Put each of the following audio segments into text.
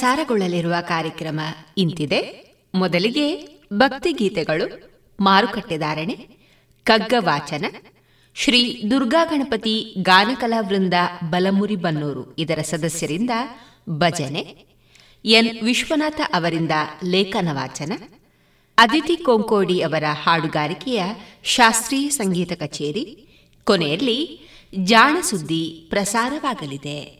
ಪ್ರಸಾರಗೊಳ್ಳಲಿರುವ ಕಾರ್ಯಕ್ರಮ ಇಂತಿದೆ. ಮೊದಲಿಗೆ ಭಕ್ತಿಗೀತೆಗಳು ಕಗ್ಗ ವಾಚನ ಶ್ರೀ ದುರ್ಗಾ ಗಣಪತಿ ಗಾನಕಲಾ ವೃಂದ ಬಲಮುರಿ ಬನ್ನೂರು ಇದರ ಸದಸ್ಯರಿಂದ ಭಜನೆ, ಎನ್ ವಿಶ್ವನಾಥ ಅವರಿಂದ ಲೇಖನ ವಾಚನ, ಅದಿತಿ ಕೊಂಕೋಡಿ ಅವರ ಹಾಡುಗಾರಿಕೆಯ ಶಾಸ್ತ್ರೀಯ ಸಂಗೀತ ಕಚೇರಿ, ಕೊನೆಯಲ್ಲಿ ಜಾಣ ಸುದ್ದಿ ಪ್ರಸಾರವಾಗಲಿದೆ.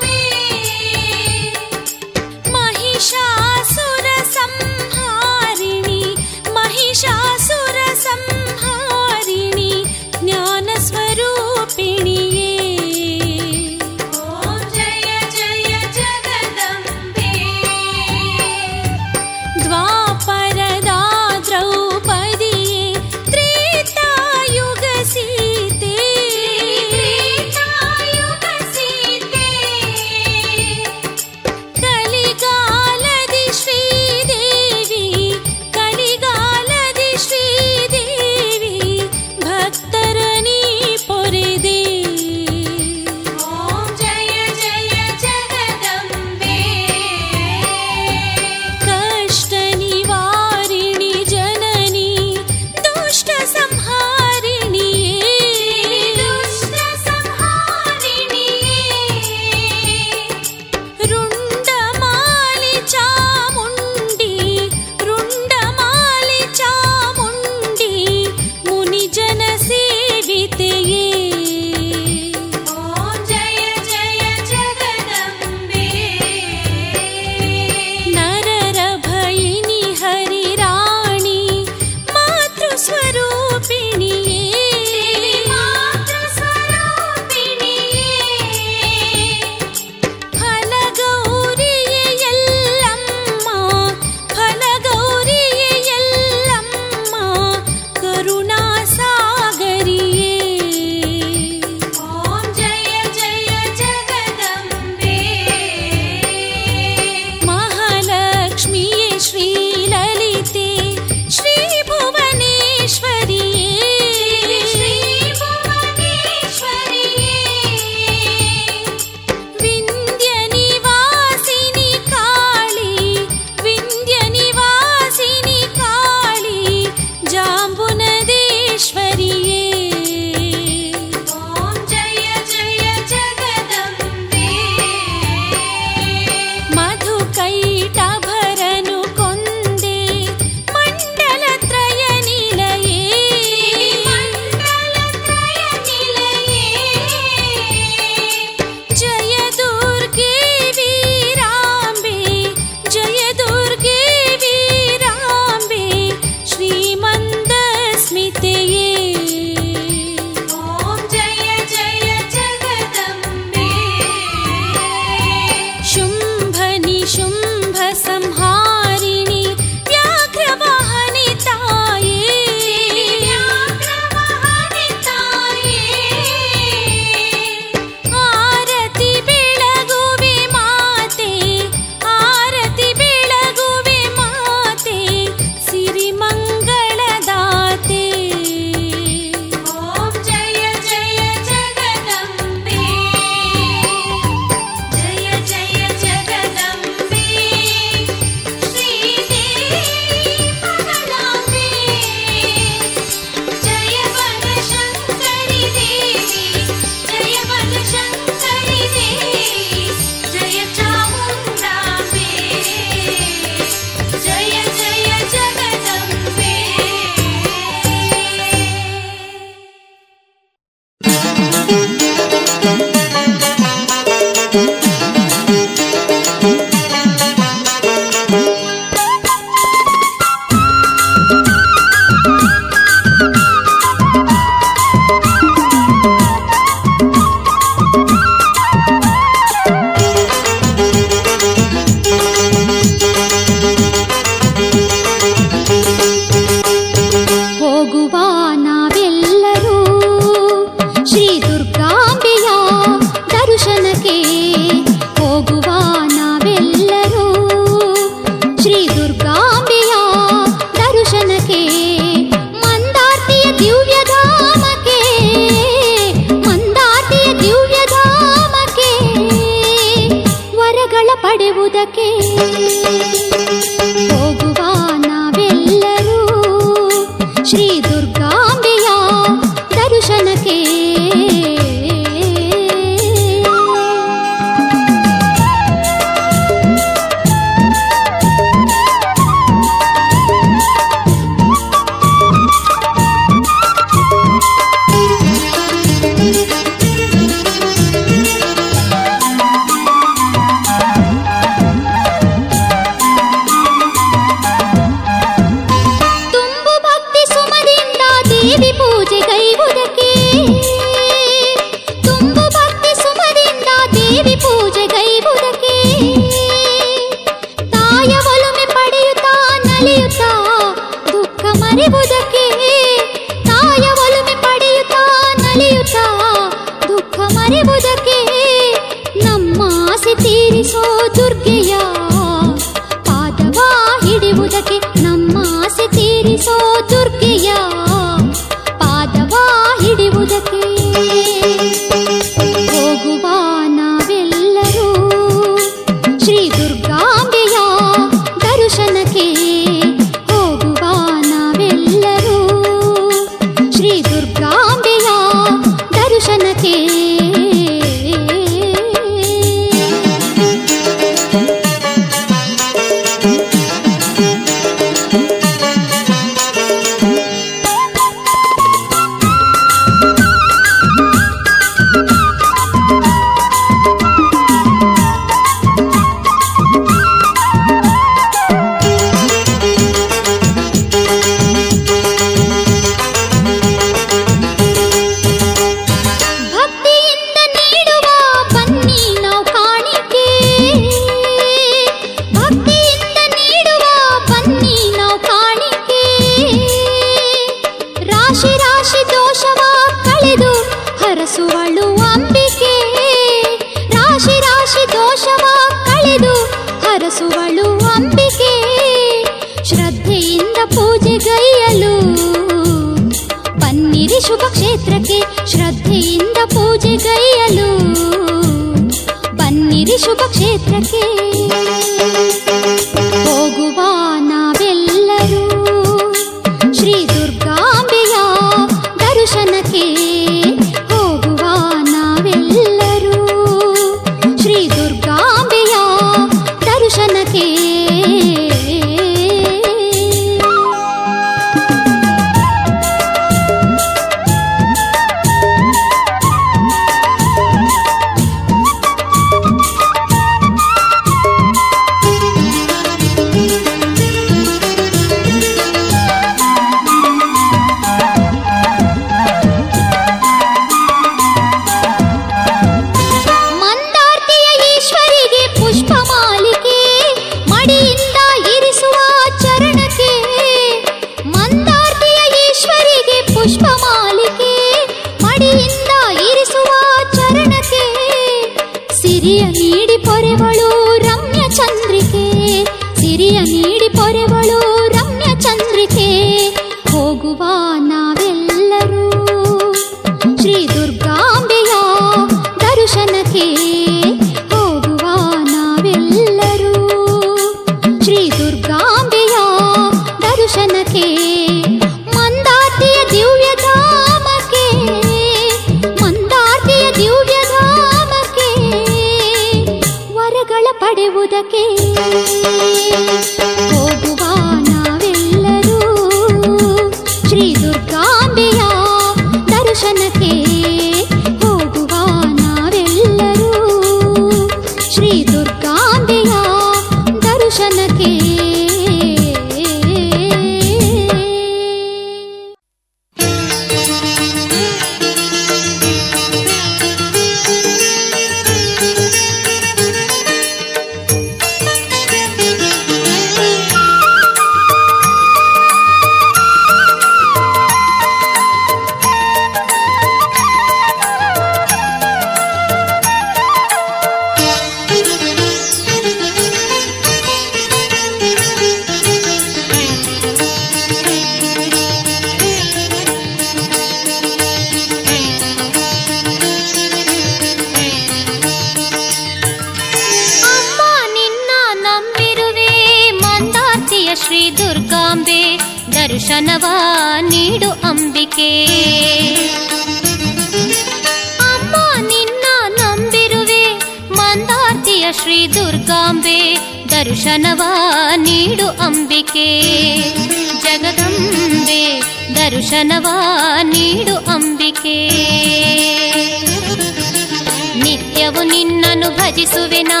ಭಜಿಸುವೆನಾ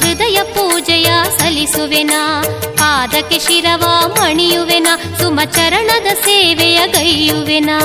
ಹೃದಯ ಪೂಜೆಯ ಸಲ್ಲಿಸುವೆನಾ ಪಾದಕ್ಕೆ ಶಿರವ ಮಣಿಯುವೆನ ಸುಮಚರಣದ ಸೇವೆಯ ಗೈಯುವೆನಾ.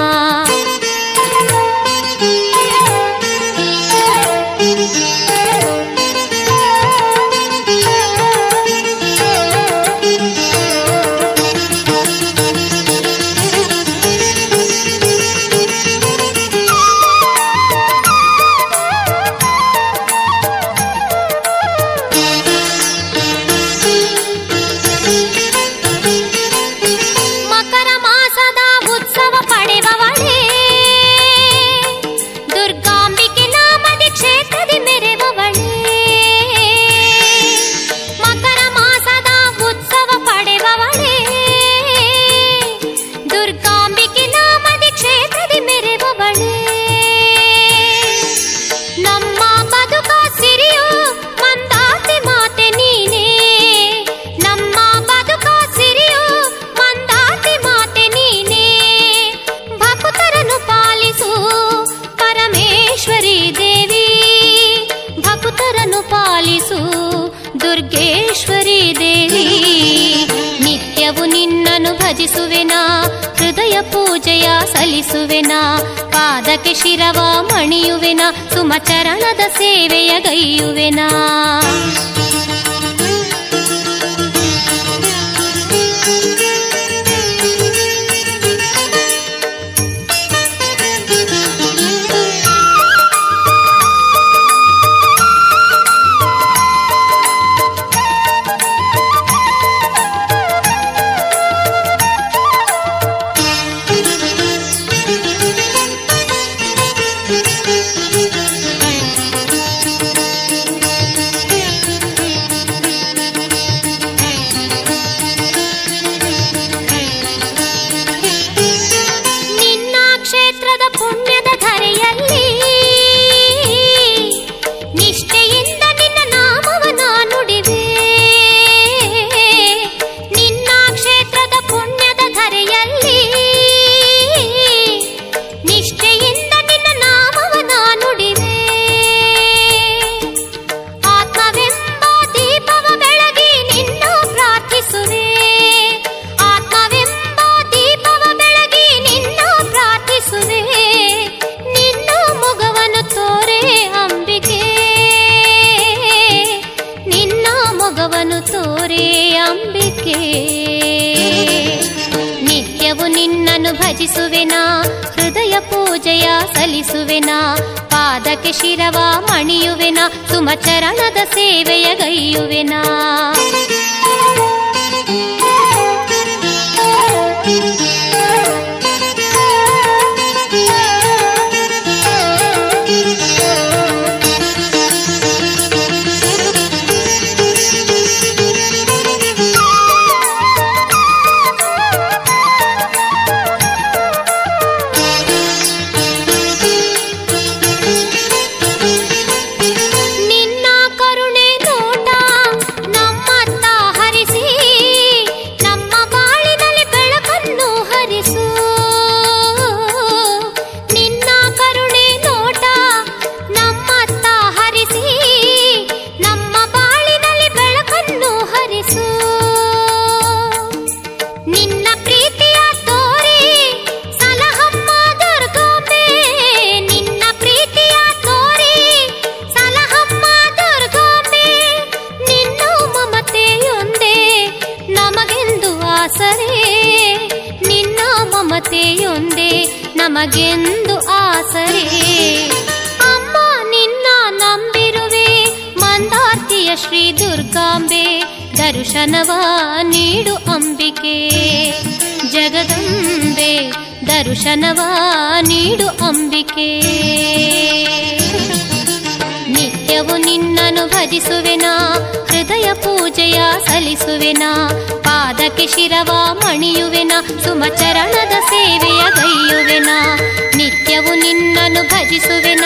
ಸೇವೆಯ ಗೈಯುವೆನಾ ವಂದಿಸುವೆನಾ ಪಾದಕ್ಕೆ ಶಿರವ ಮಣಿಯುವೆನ, ಸುಮಚರಣದ ಸೇವೆಯ ಗೈಯುವೆನ. ನಿತ್ಯವು ನಿನ್ನನ್ನು ಭಜಿಸುವೆನ,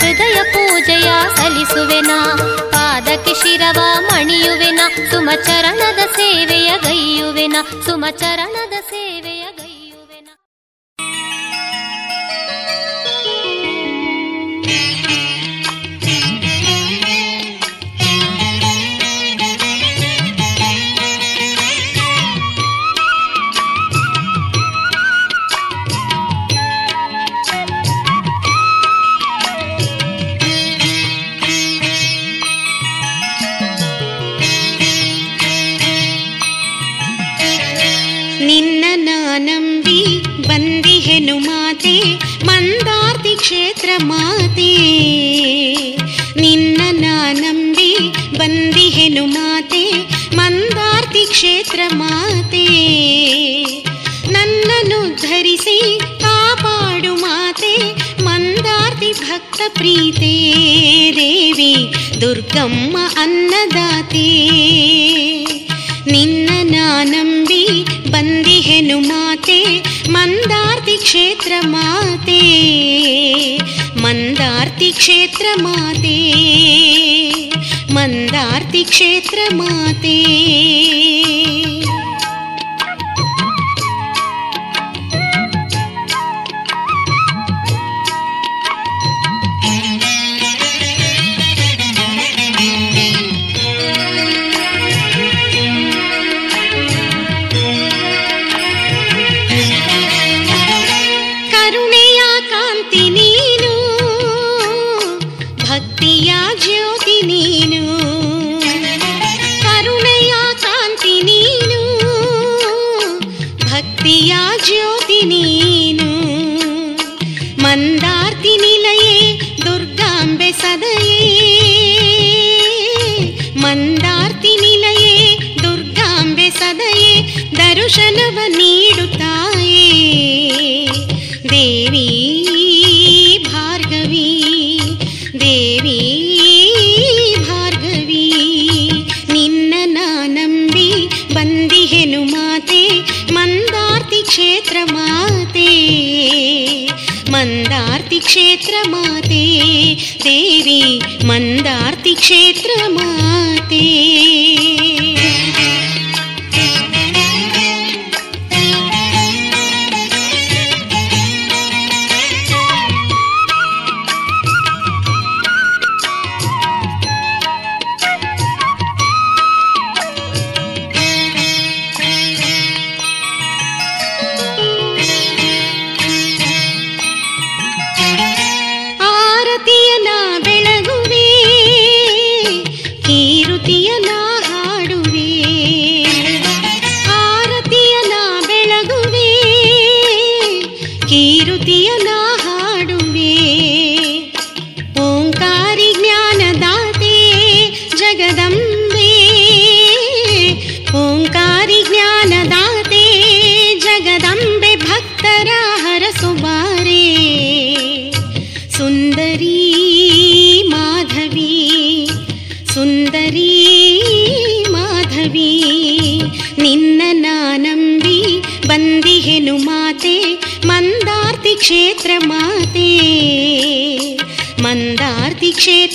ಹೃದಯ ಪೂಜೆಯ ಸಲ್ಲಿಸುವೆನ. ಪಾದಕ್ಕೆ ಶಿರವ ಮಣಿಯುವೆನ, ಸುಮಚರಣದ ಸೇವೆಯ ಗೈಯುವೆನ, ಸುಮಚರಣದ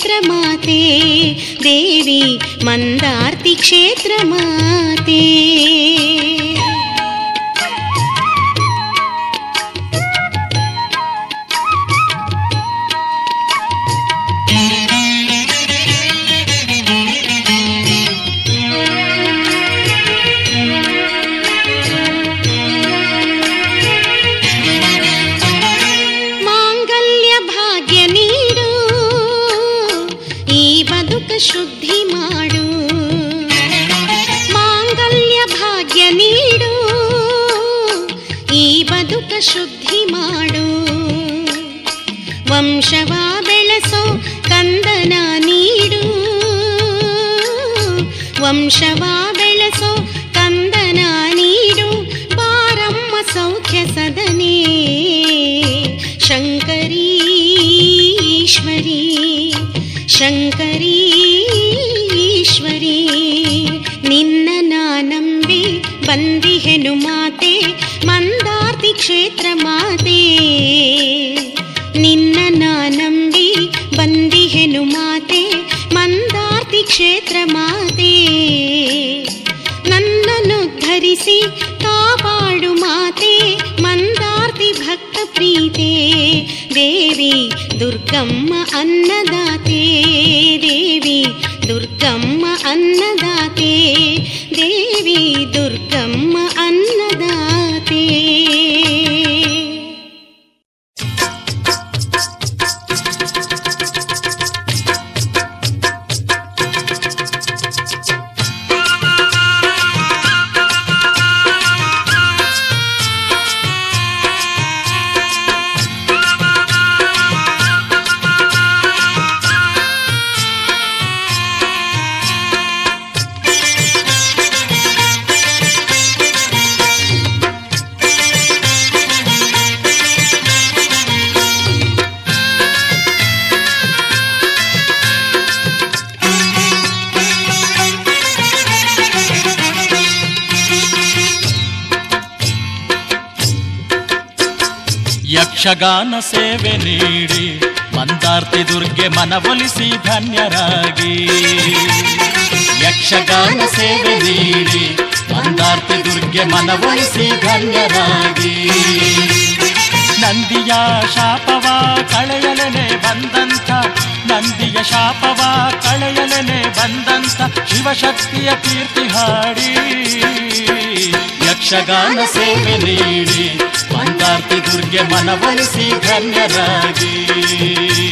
క్షేత్రమాతే దేవి మందార్తి క్షేత్రమా? ಯಕ್ಷಗಾನ ಸೇವೆ ನೀಡಿ ಮಂದಾರ್ತಿ ದುರ್ಗೆ ಮನವೊಲಿಸಿ ಧನ್ಯರಾಗಿ. ಯಕ್ಷಗಾನ ಸೇವೆ ನೀಡಿ ಮಂದಾರ್ತಿ ದುರ್ಗೆ ಮನವೊಲಿಸಿ ಧನ್ಯರಾಗಿ. ನಂದಿಯ ಶಾಪವ ಕಳೆಯಲನೆ ಬಂದಂಥ ನಂದಿಯ ಶಾಪವ ಕಳೆಯಲನೆ ಬಂದಂಥ ಶಿವಶಕ್ತಿಯ ಕೀರ್ತಿ ಹಾಡಿ. ಯಕ್ಷಗಾನ ಸೇವೆ ನೀಡಿ ಮಂದಾರ್ತಿ ದುರ್ಗೆ ಮನವೊಲಿಸಿ ಧನ್ಯರಾಗಿ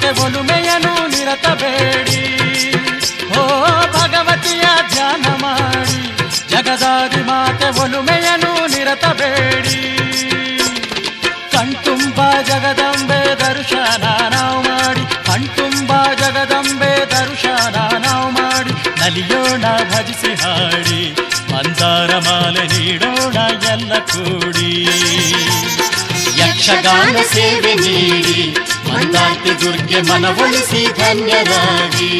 ಮಾತೆ ಒಲುಮೆಯನು ನಿರತ ಬೇಡಿ ಓ, ಭಗವತಿಯ ಧ್ಯಾನ ಮಾಡಿ. ಜಗದಾದಿ ಮಾತೆ ಒಲುಮೆಯನು ನಿರತಬೇಡಿ. ಕಣ್ತುಂಬ ಜಗದಂಬೆ ದರ್ಶನ ನಾವು ಮಾಡಿ. ಕಣ್ತುಂಬ ಜಗದಂಬೆ ದರ್ಶನ ನಾವು ಮಾಡಿ. ನಲಿಯೋಣ, ಭಜಿಸಿ ಹಾಡಿ. ಮಂದಾರ ಮಾಲೆ ನೀಡೋಣ ಎಲ್ಲ ಕೂಡಿ. ಯಕ್ಷಗಾನ ಸೇವೆ ನೀಡಿ ಮಂದಾರ್ತಿ ದುರ್ಗೆ ಮನವೊಲಿಸಿ ಧನ್ಯರಾಗಿ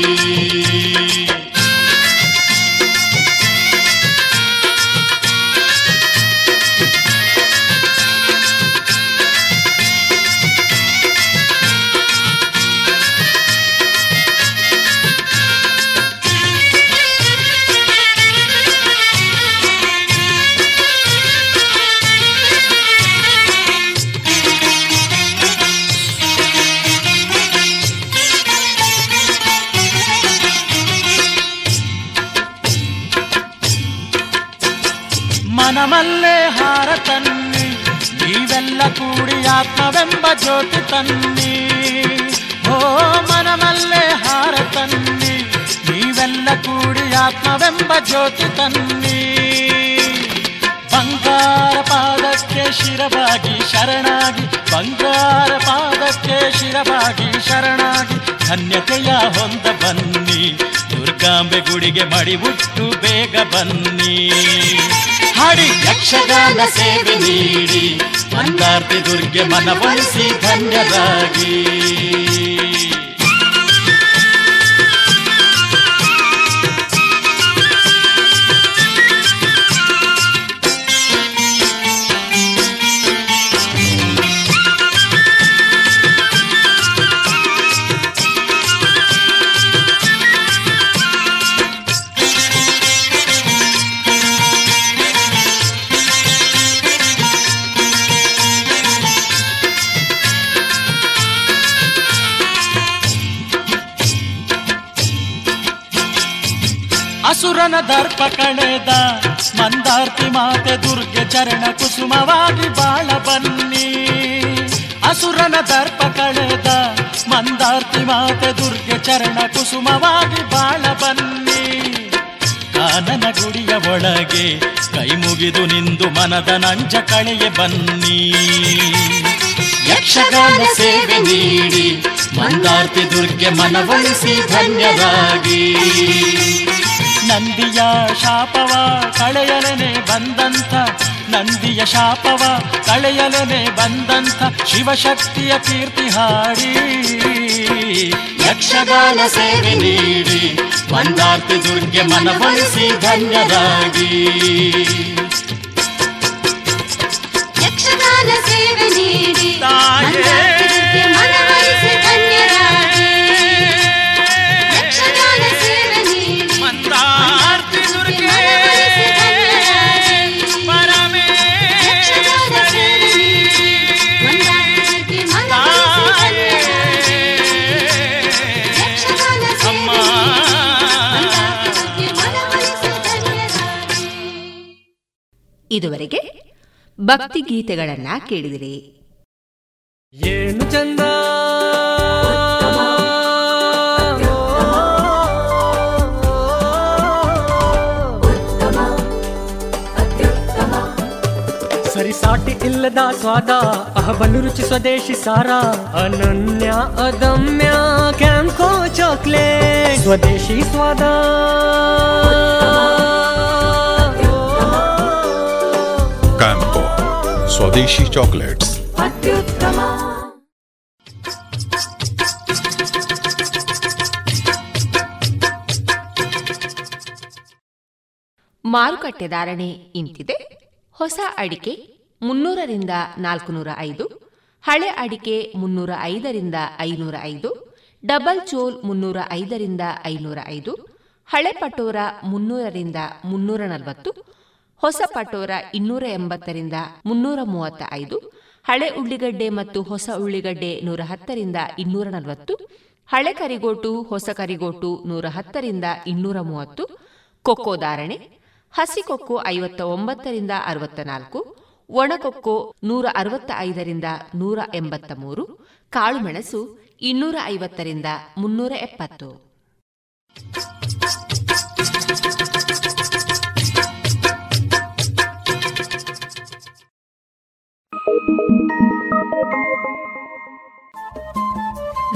ಜ್ಯೋತಿ ತನ್ನಿ. ಓ ಮನಮಲ್ಲೇ ಹಾರ ತನ್ನಿ. ನೀವೆಲ್ಲ ಕೂಡಿ ಆತ್ಮವೆಂಬ ಜ್ಯೋತಿ ತನ್ನಿ. ಬಂಗಾರ ಪಾದಕ್ಕೆ ಶಿರವಾಗಿ ಶರಣಾಗಿ, ಬಂಗಾರ ಪಾದಕ್ಕೆ ಶಿರವಾಗಿ ಶರಣಾಗಿ, ಧನ್ಯತೆಯ ಹೊಂದ ಬನ್ನಿ. ದುರ್ಗಾಂಬೆ ಗುಡಿಗೆ ಮಡಿಬುಟ್ಟು ಬೇಗ ಬನ್ನಿ. ಹಾಡಿ ಯಕ್ಷಗಾನ ಸೇವೆ ನೀಡಿ ಮಂದಾರ್ತಿ ದುರ್ಗೆ ಮನವೊಲಿಸಿ ಧನ್ಯರಾಗಿ. ಅಸುರನ ದರ್ಪ ಕಳೆದ ಮಂದಾರ್ತಿ ಮಾತೆ ದುರ್ಗೆ ಚರಣ ಕುಸುಮವಾಗಿ ಬಾಳ ಬನ್ನಿ. ದರ್ಪ ಕಳೆದ ಮಂದಾರ್ತಿ ಮಾತೆ ದುರ್ಗೆ ಚರಣ ಕುಸುಮವಾಗಿ ಬಾಳ ಬನ್ನಿ. ಕಾನನ ಗುಡಿಯ ಒಳಗೆ ಕೈ ಮುಗಿದು ನಿಂದು ಮನದ ನಂಜ ಕಳೆಯ ಬನ್ನಿ. ಯಕ್ಷಗಾನ ಸೇವೆ ನೀಡಿ ಮಂದಾರ್ತಿ ದುರ್ಗೆ ಮನವೊಲಿಸಿ ಧನ್ಯರಾಗಿ. ನಂದಿಯ ಶಾಪವ ಕಳೆಯಲನೆ ಬಂದಂಥ, ನಂದಿಯ ಶಾಪವ ಕಳೆಯಲನೆ ಬಂದಂಥ ಶಿವಶಕ್ತಿಯ ಕೀರ್ತಿ ಹಾಡಿ. ಯಕ್ಷಗಾನ ಸೇವೆ ನೀಡಿ ಬಂದಾರ್ತಿ ದುರ್ಗೆ ಮನವೊಲಿಸಿ ಧನ್ಯರಾಗಿ. ಇದುವರೆಗೆ ಭಕ್ತಿ ಗೀತೆಗಳನ್ನ ಕೇಳಿದಿರಿ. ಏನು ಚಂದ. ಸರಿಸಾಟಿ ಇಲ್ಲದ ಸ್ವಾದ, ಅಹಬಲು ರುಚಿ ಸ್ವದೇಶಿ ಸಾರ, ಅನನ್ಯ, ಅದಮ್ಯ, ಕ್ಯಾಂಕೋ, ಚಾಕ್ಲೇಟ್. ಸ್ವದೇಶಿ ಸ್ವಾದ. ಸ್ವದೇಶಿ ಚಾಕ್ಲೇಟ್ಸ್. ಮಾರುಕಟ್ಟೆ ಧಾರಣೆ ಇಂತಿದೆ. ಹೊಸ ಅಡಿಕೆ ಮುನ್ನೂರರಿಂದ ನಾಲ್ಕುನೂರ ಐದು, ಹಳೆ ಅಡಿಕೆ ಮುನ್ನೂರ ಐದರಿಂದ ಐನೂರ ಐದು, ಡಬಲ್ ಚೋಲ್ ಮುನ್ನೂರ ಐದರಿಂದ ಐನೂರ ಐದು, ಹಳೆ ಪಟೋರ ಮುನ್ನೂರರಿಂದ ಮುನ್ನೂರ ನಲವತ್ತು ಹೊಸ ಪಟೋರ ಇನ್ನೂರ ಎಂಬತ್ತರಿಂದ ಮುನ್ನೂರ ಮೂವತ್ತ ಐದು ಹಳೆ ಉಳ್ಳಿಗಡ್ಡೆ ಮತ್ತು ಹೊಸ ಉಳ್ಳಿಗಡ್ಡೆ ನೂರ ಹತ್ತರಿಂದ ಇನ್ನೂರ ನಲವತ್ತು, ಹಳೆ ಕರಿಗೋಟು, ಹೊಸ ಕರಿಗೋಟು ನೂರ ಹತ್ತರಿಂದ ಇನ್ನೂರ ಮೂವತ್ತು, ಕೊಕ್ಕೋ ಧಾರಣೆ, ಹಸಿ ಕೊಕ್ಕೋ ಐವತ್ತ ಒಂಬತ್ತರಿಂದ ಅರವತ್ತ ನಾಲ್ಕು ಒಣಕೊಕ್ಕೋ ನೂರ ಅರವತ್ತ ಐದರಿಂದ ನೂರ ಎಂಬತ್ತ ಮೂರು ಕಾಳುಮೆಣಸು ಇನ್ನೂರ ಐವತ್ತರಿಂದ ಮುನ್ನೂರ ಎಪ್ಪತ್ತು.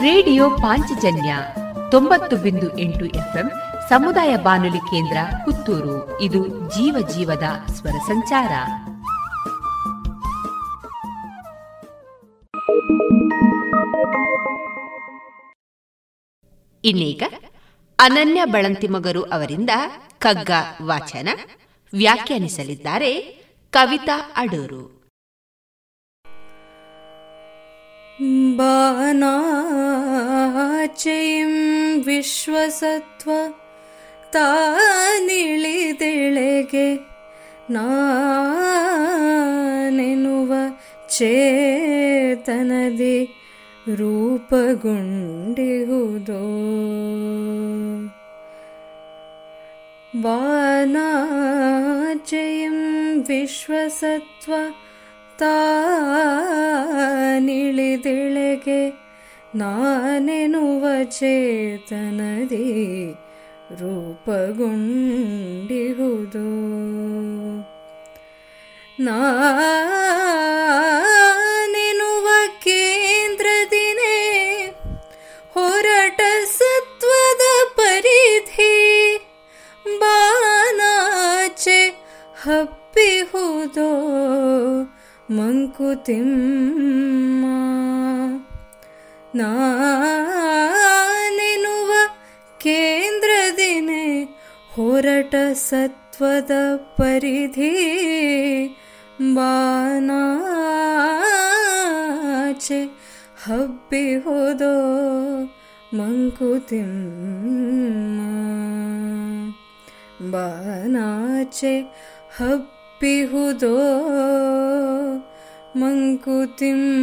ರೇಡಿಯೋ ಪಾಂಚಜನ್ಯ ತೊಂಬತ್ತು ಬಿಂದು ಎಂಟು ಎಫ್ಎಂ ಸಮುದಾಯ ಬಾನುಲಿ ಕೇಂದ್ರ ಪುತ್ತೂರು. ಇದು ಜೀವ ಜೀವದ ಸ್ವರ ಸಂಚಾರ. ಇನ್ನೀಗ ಅನನ್ಯ ಬಳಂತಿಮಗರು ಅವರಿಂದ ಕಗ್ಗ ವಾಚನ ವ್ಯಾಖ್ಯಾನಿಸಲಿದ್ದಾರೆ ಕವಿತಾ ಅಡೂರು. ಬಾನಾಚೆಯಂ ವಿಶ್ವಸತ್ವ ತಾನಿಳಿದೆಳೆಗೆ ನಾನೆನುವ ಚೇತನದಿ ರೂಪಗೊಂಡಿಹುದೋ ಬಾನಾಚೆಯಂ ವಿಶ್ವಸತ್ವ ತಾನಿಳಿದೆಳೆಗೆ ನಾನೆನುವ ಚೇತನದಿ ರೂಪಗುಂಡಿಹುದು. ನಾನೆನುವ ಕೇಂದ್ರದಿನೇ ಹೊರಟ ಸತ್ವದ ಪರಿಧಿ ಬಾನಾಚೆ ಹಪ್ಪಿಹುದೋ. ಮಂಕುತಿಮ್ಮ ನಾನೆನುವ ಕೇಂದ್ರದಿನೇ ಹೊರಟ ಸತ್ವದ ಪರಿಧಿ. ಬಾನಾಚೆ ಹಬ್ಬಿಹುದೋ ಮಂಕುತಿಮ್ಮ ಬಾನಾಚೆ ಹಬ್ಬಿಹುದೋ ಮಂಕುತಿಮ್ಮ.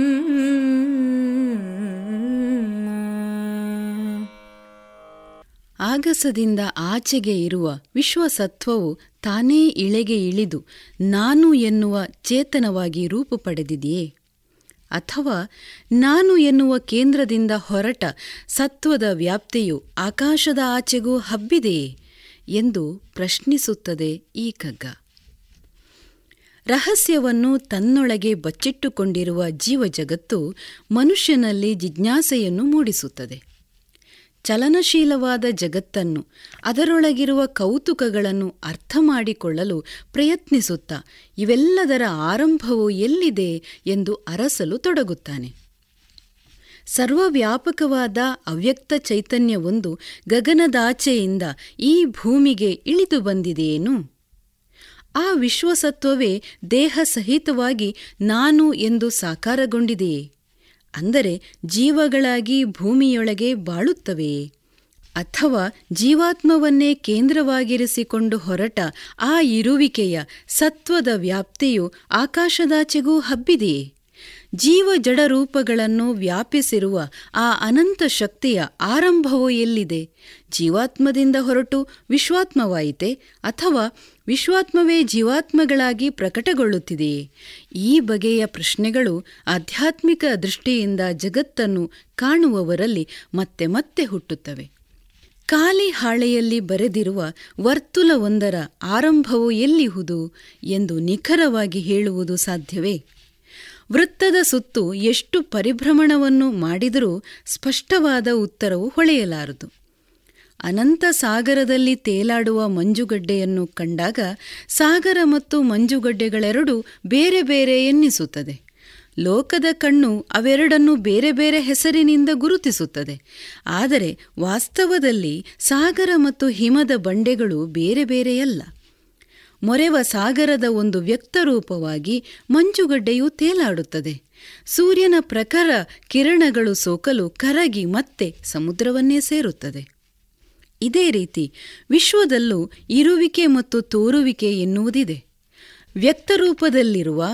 ಆಗಸದಿಂದ ಆಚೆಗೆ ಇರುವ ವಿಶ್ವಸತ್ವವು ತಾನೇ ಇಳೆಗೆ ಇಳಿದು ನಾನು ಎನ್ನುವ ಚೇತನವಾಗಿ ರೂಪು ಪಡೆದಿದೆಯೇ? ಅಥವಾ ನಾನು ಎನ್ನುವ ಕೇಂದ್ರದಿಂದ ಹೊರಟ ಸತ್ವದ ವ್ಯಾಪ್ತಿಯು ಆಕಾಶದ ಆಚೆಗೂ ಹಬ್ಬಿದೆಯೇ? ಎಂದು ಪ್ರಶ್ನಿಸುತ್ತದೆ ಈ ಕಗ್ಗ ರಹಸ್ಯವನ್ನು ತನ್ನೊಳಗೆ ಬಚ್ಚಿಟ್ಟುಕೊಂಡಿರುವ ಜೀವಜಗತ್ತು ಮನುಷ್ಯನಲ್ಲಿ ಜಿಜ್ಞಾಸೆಯನ್ನು ಮೂಡಿಸುತ್ತದೆ. ಚಲನಶೀಲವಾದ ಜಗತ್ತನ್ನು, ಅದರೊಳಗಿರುವ ಕೌತುಕಗಳನ್ನು ಅರ್ಥ ಮಾಡಿಕೊಳ್ಳಲು ಪ್ರಯತ್ನಿಸುತ್ತಾ ಇವೆಲ್ಲದರ ಆರಂಭವು ಎಲ್ಲಿದೆ ಎಂದು ಅರಸಲು ತೊಡಗುತ್ತಾನೆ. ಸರ್ವವ್ಯಾಪಕವಾದ ಅವ್ಯಕ್ತ ಚೈತನ್ಯವೊಂದು ಗಗನದಾಚೆಯಿಂದ ಈ ಭೂಮಿಗೆ ಇಳಿದು ಬಂದಿದೆಯೇನು? ಆ ವಿಶ್ವಸತ್ವವೇ ದೇಹ ಸಹಿತವಾಗಿ ನಾನು ಎಂದು ಸಾಕಾರಗೊಂಡಿದೆಯೇ? ಅಂದರೆ ಜೀವಗಳಾಗಿ ಭೂಮಿಯೊಳಗೆ ಬಾಳುತ್ತವೆಯೇ ಅಥವಾ ಜೀವಾತ್ಮವನ್ನೇ ಕೇಂದ್ರವಾಗಿರಿಸಿಕೊಂಡು ಹೊರಟ ಆ ಇರುವಿಕೆಯ ಸತ್ವದ ವ್ಯಾಪ್ತಿಯು ಆಕಾಶದಾಚೆಗೂ ಹಬ್ಬಿದೆಯೇ? ಜೀವ ಜಡರೂಪಗಳನ್ನು ವ್ಯಾಪಿಸಿರುವ ಆ ಅನಂತ ಶಕ್ತಿಯ ಆರಂಭವು ಎಲ್ಲಿದೆ? ಜೀವಾತ್ಮದಿಂದ ಹೊರಟು ವಿಶ್ವಾತ್ಮವಾಯಿತೆ ಅಥವಾ ವಿಶ್ವಾತ್ಮವೇ ಜೀವಾತ್ಮಗಳಾಗಿ ಪ್ರಕಟಗೊಳ್ಳುತ್ತಿದೆಯೇ ಈ ಬಗೆಯ ಪ್ರಶ್ನೆಗಳು ಆಧ್ಯಾತ್ಮಿಕ ದೃಷ್ಟಿಯಿಂದ ಜಗತ್ತನ್ನು ಕಾಣುವವರಲ್ಲಿ ಮತ್ತೆ ಮತ್ತೆ ಹುಟ್ಟುತ್ತವೆ. ಖಾಲಿ ಹಾಳೆಯಲ್ಲಿ ಬರೆದಿರುವ ವರ್ತುಲವೊಂದರ ಆರಂಭವು ಎಲ್ಲಿಹುದು ಎಂದು ನಿಖರವಾಗಿ ಹೇಳುವುದು ಸಾಧ್ಯವೇ? ವೃತ್ತದ ಸುತ್ತು ಎಷ್ಟು ಪರಿಭ್ರಮಣವನ್ನು ಮಾಡಿದರೂ ಸ್ಪಷ್ಟವಾದ ಉತ್ತರವು ಹೊಳೆಯಲಾರದು. ಅನಂತ ಸಾಗರದಲ್ಲಿ ತೇಲಾಡುವ ಮಂಜುಗಡ್ಡೆಯನ್ನು ಕಂಡಾಗ ಸಾಗರ ಮತ್ತು ಮಂಜುಗಡ್ಡೆಗಳೆರಡೂ ಬೇರೆ ಬೇರೆ ಎನ್ನಿಸುತ್ತದೆ. ಲೋಕದ ಕಣ್ಣು ಅವೆರಡನ್ನು ಬೇರೆ ಬೇರೆ ಹೆಸರಿನಿಂದ ಗುರುತಿಸುತ್ತದೆ. ಆದರೆ ವಾಸ್ತವದಲ್ಲಿ ಸಾಗರ ಮತ್ತು ಹಿಮದ ಬಂಡೆಗಳು ಬೇರೆ ಬೇರೆಯಲ್ಲ. ಮೊರೆವ ಸಾಗರದ ಒಂದು ವ್ಯಕ್ತರೂಪವಾಗಿ ಮಂಜುಗಡ್ಡೆಯು ತೇಲಾಡುತ್ತದೆ. ಸೂರ್ಯನ ಪ್ರಖರ ಕಿರಣಗಳು ಸೋಕಲು ಕರಗಿ ಮತ್ತೆ ಸಮುದ್ರವನ್ನೇ ಸೇರುತ್ತದೆ. ಇದೇ ರೀತಿ ವಿಶ್ವದಲ್ಲೂ ಇರುವಿಕೆ ಮತ್ತು ತೋರುವಿಕೆ ಎನ್ನುವುದಿದೆ. ವ್ಯಕ್ತರೂಪದಲ್ಲಿರುವ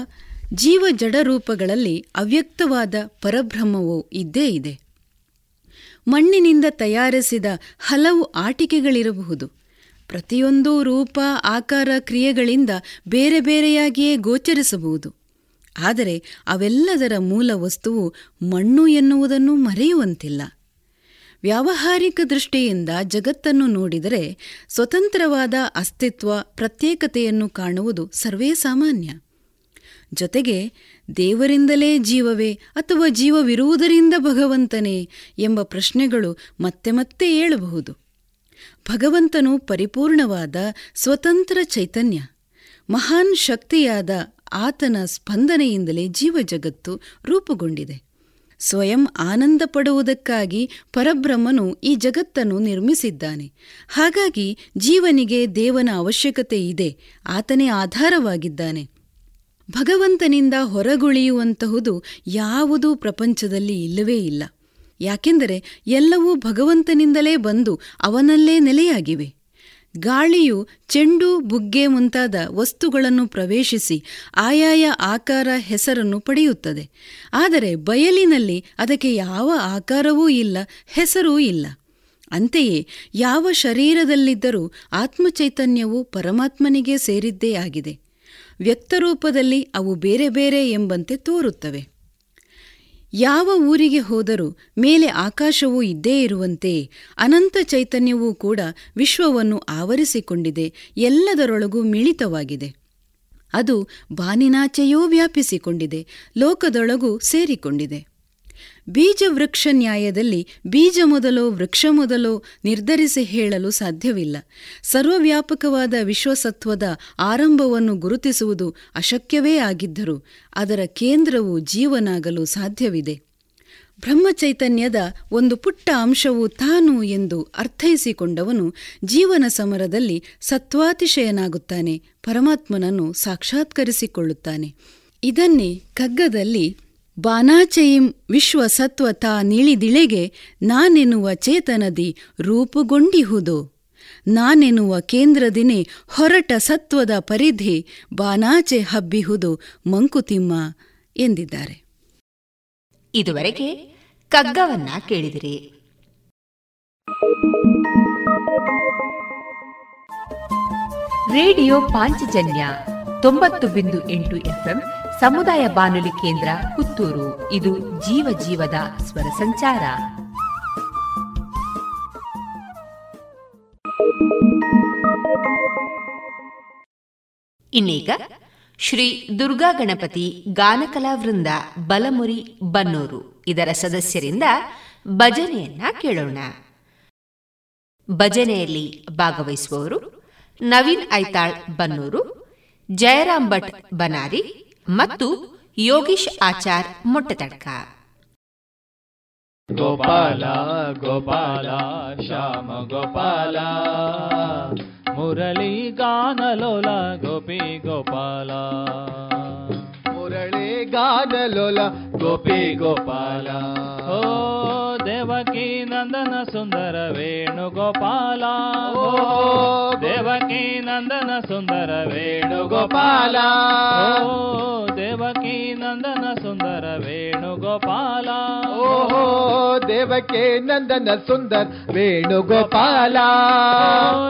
ಜೀವ ಜಡರೂಪಗಳಲ್ಲಿ ಅವ್ಯಕ್ತವಾದ ಪರಬ್ರಹ್ಮವೂ ಇದ್ದೇ ಇದೆ. ಮಣ್ಣಿನಿಂದ ತಯಾರಿಸಿದ ಹಲವು ಆಟಿಕೆಗಳಿರಬಹುದು. ಪ್ರತಿಯೊಂದು ರೂಪ, ಆಕಾರ, ಕ್ರಿಯೆಗಳಿಂದ ಬೇರೆ ಬೇರೆಯಾಗಿಯೇ ಗೋಚರಿಸಬಹುದು. ಆದರೆ ಅವೆಲ್ಲದರ ಮೂಲ ವಸ್ತುವು ಮಣ್ಣು ಎನ್ನುವುದನ್ನು ಮರೆಯುವಂತಿಲ್ಲ. ವ್ಯಾವಹಾರಿಕ ದೃಷ್ಟಿಯಿಂದ ಜಗತ್ತನ್ನು ನೋಡಿದರೆ ಸ್ವತಂತ್ರವಾದ ಅಸ್ತಿತ್ವ, ಪ್ರತ್ಯೇಕತೆಯನ್ನು ಕಾಣುವುದು ಸರ್ವೇ ಸಾಮಾನ್ಯ. ಜೊತೆಗೆ ದೇವರಿಂದಲೇ ಜೀವವೇ ಅಥವಾ ಜೀವವಿರುವುದರಿಂದ ಭಗವಂತನೇ ಎಂಬ ಪ್ರಶ್ನೆಗಳು ಮತ್ತೆ ಮತ್ತೆ ಏಳಬಹುದು. ಭಗವಂತನು ಪರಿಪೂರ್ಣವಾದ ಸ್ವತಂತ್ರ ಚೈತನ್ಯ, ಮಹಾನ್ ಶಕ್ತಿಯಾದ ಆತನ ಸ್ಪಂದನೆಯಿಂದಲೇ ಜೀವಜಗತ್ತು ರೂಪುಗೊಂಡಿದೆ. ಸ್ವಯಂ ಆನಂದ ಪಡುವುದಕ್ಕಾಗಿ ಪರಬ್ರಹ್ಮನು ಈ ಜಗತ್ತನ್ನು ನಿರ್ಮಿಸಿದ್ದಾನೆ. ಹಾಗಾಗಿ ಜೀವನಿಗೆ ದೇವನ ಅವಶ್ಯಕತೆ ಇದೆ, ಆತನೇ ಆಧಾರವಾಗಿದ್ದಾನೆ. ಭಗವಂತನಿಂದ ಹೊರಗುಳಿಯುವಂತಹುದು ಯಾವುದೂ ಪ್ರಪಂಚದಲ್ಲಿ ಇಲ್ಲವೇ ಇಲ್ಲ. ಯಾಕೆಂದರೆ ಎಲ್ಲವೂ ಭಗವಂತನಿಂದಲೇ ಬಂದು ಅವನಲ್ಲೇ ನೆಲೆಯಾಗಿವೆ. ಗಾಳಿಯು ಚೆಂಡು, ಬುಗ್ಗೆ ಮುಂತಾದ ವಸ್ತುಗಳನ್ನು ಪ್ರವೇಶಿಸಿ ಆಯಾಯ ಆಕಾರ ಹೆಸರನ್ನು ಪಡೆಯುತ್ತದೆ. ಆದರೆ ಬಯಲಿನಲ್ಲಿ ಅದಕ್ಕೆ ಯಾವ ಆಕಾರವೂ ಇಲ್ಲ, ಹೆಸರೂ ಇಲ್ಲ. ಅಂತೆಯೇ ಯಾವ ಶರೀರದಲ್ಲಿದ್ದರೂ ಆತ್ಮಚೈತನ್ಯವು ಪರಮಾತ್ಮನಿಗೆ ಸೇರಿದ್ದೇ ಆಗಿದೆ. ವ್ಯಕ್ತರೂಪದಲ್ಲಿ ಅವು ಬೇರೆ ಬೇರೆ ಎಂಬಂತೆ ತೋರುತ್ತವೆ. ಯಾವ ಊರಿಗೆ ಹೋದರೂ ಮೇಲೆ ಆಕಾಶವೂ ಇದ್ದೇ ಇರುವಂತೆ ಅನಂತ ಚೈತನ್ಯವೂ ಕೂಡ ವಿಶ್ವವನ್ನು ಆವರಿಸಿಕೊಂಡಿದೆ, ಎಲ್ಲದರೊಳಗೂ ಮಿಳಿತವಾಗಿದೆ. ಅದು ಬಾನಿನಾಚೆಯೂ ವ್ಯಾಪಿಸಿಕೊಂಡಿದೆ, ಲೋಕದೊಳಗೂ ಸೇರಿಕೊಂಡಿದೆ. ಬೀಜ ವೃಕ್ಷ ನ್ಯಾಯದಲ್ಲಿ ಬೀಜ ಮೊದಲು, ವೃಕ್ಷ ಮೊದಲೋ ನಿರ್ಧರಿಸಿ ಹೇಳಲು ಸಾಧ್ಯವಿಲ್ಲ. ಸರ್ವವ್ಯಾಪಕವಾದ ವಿಶ್ವಸತ್ವದ ಆರಂಭವನ್ನು ಗುರುತಿಸುವುದು ಅಶಕ್ಯವೇ ಆಗಿದ್ದರೂ ಅದರ ಕೇಂದ್ರವು ಜೀವನಾಗಲು ಸಾಧ್ಯವಿದೆ. ಬ್ರಹ್ಮಚೈತನ್ಯದ ಒಂದು ಪುಟ್ಟ ಅಂಶವು ತಾನು ಎಂದು ಅರ್ಥೈಸಿಕೊಂಡವನು ಜೀವನ ಸಮರದಲ್ಲಿ ಸತ್ವಾತಿಶಯನಾಗುತ್ತಾನೆ, ಪರಮಾತ್ಮನನ್ನು ಸಾಕ್ಷಾತ್ಕರಿಸಿಕೊಳ್ಳುತ್ತಾನೆ. ಇದನ್ನೇ ಕಗ್ಗದಲ್ಲಿ ಬಾನಾಚೆಯಿಂ ವಿಶ್ವ ಸತ್ವತಾ ನಿಳಿದಿಳೆಗೆ ನಾನೆನ್ನುವ ಚೇತನದಿ ರೂಪುಗೊಂಡಿಹುದು. ನಾನೆನ್ನುವ ಕೇಂದ್ರದಿನೇ ಹೊರಟ ಸತ್ವದ ಪರಿಧಿ ಬಾನಾಚೆ ಹಬ್ಬಿಹುದು ಮಂಕುತಿಮ್ಮ ಎಂದಿದ್ದಾರೆ. ಇದುವರೆಗೆ ಕಗ್ಗವನ್ನ ಕೇಳಿದಿರಿ. ರೇಡಿಯೋ ಪಾಂಚಜನ್ಯ ತೊಂಬತ್ತು ಬಿಂದು ಎಂಟು ಎಫ್ಎಂ ಸಮುದಾಯ ಬಾನುಲಿ ಕೇಂದ್ರ ಪುತ್ತೂರು. ಇದು ಜೀವ ಜೀವದ ಸ್ವರ ಸಂಚಾರ. ಇನ್ನೀಗ ಶ್ರೀ ದುರ್ಗಾ ಗಣಪತಿ ಗಾನಕಲಾ ವೃಂದ ಬಲಮುರಿ ಬನ್ನೂರು. ಇದರ ಸದಸ್ಯರಿಂದ ಭಜನೆಯನ್ನ ಕೇಳೋಣ. ಭಜನೆಯಲ್ಲಿ ಭಾಗವಹಿಸುವವರು ನವೀನ್ ಐತಾಳ್ ಬನ್ನೂರು, ಜಯರಾಮ್ ಭಟ್ ಬನಾರಿ ಮತ್ತು ಯೋಗೀಶ್ ಆಚಾರ್ ಮೊಟ್ಟೆತಡ್ಕ. ಗೋಪಾಲ ಗೋಪಾಲ ಶ್ಯಾಮ ಗೋಪಾಲ ಮುರಳಿ ಗಾನಲೋಲ ಗೋಪಿ ಗೋಪಾಲ. ಮುರಳಿ ಗಾನಲೋಲ ಗೋಪಿ ಗೋಪಾಲ. ಓ ದೇವಕಿ ನಂದನ ಸುಂದರ ವೇಣುಗೋಪಾಲ. ಓ ದೇವಕಿ ನಂದನ ಸುಂದರ ವೇಣುಗೋಪಾಲ. ಓ ದೇವಕಿ ನಂದನ ಸುಂದರ ವೇಣುಗೋಪಾಲ. ಓ ದೇವಕಿ ನಂದನ ಸುಂದರ ವೇಣುಗೋಪಾಲ.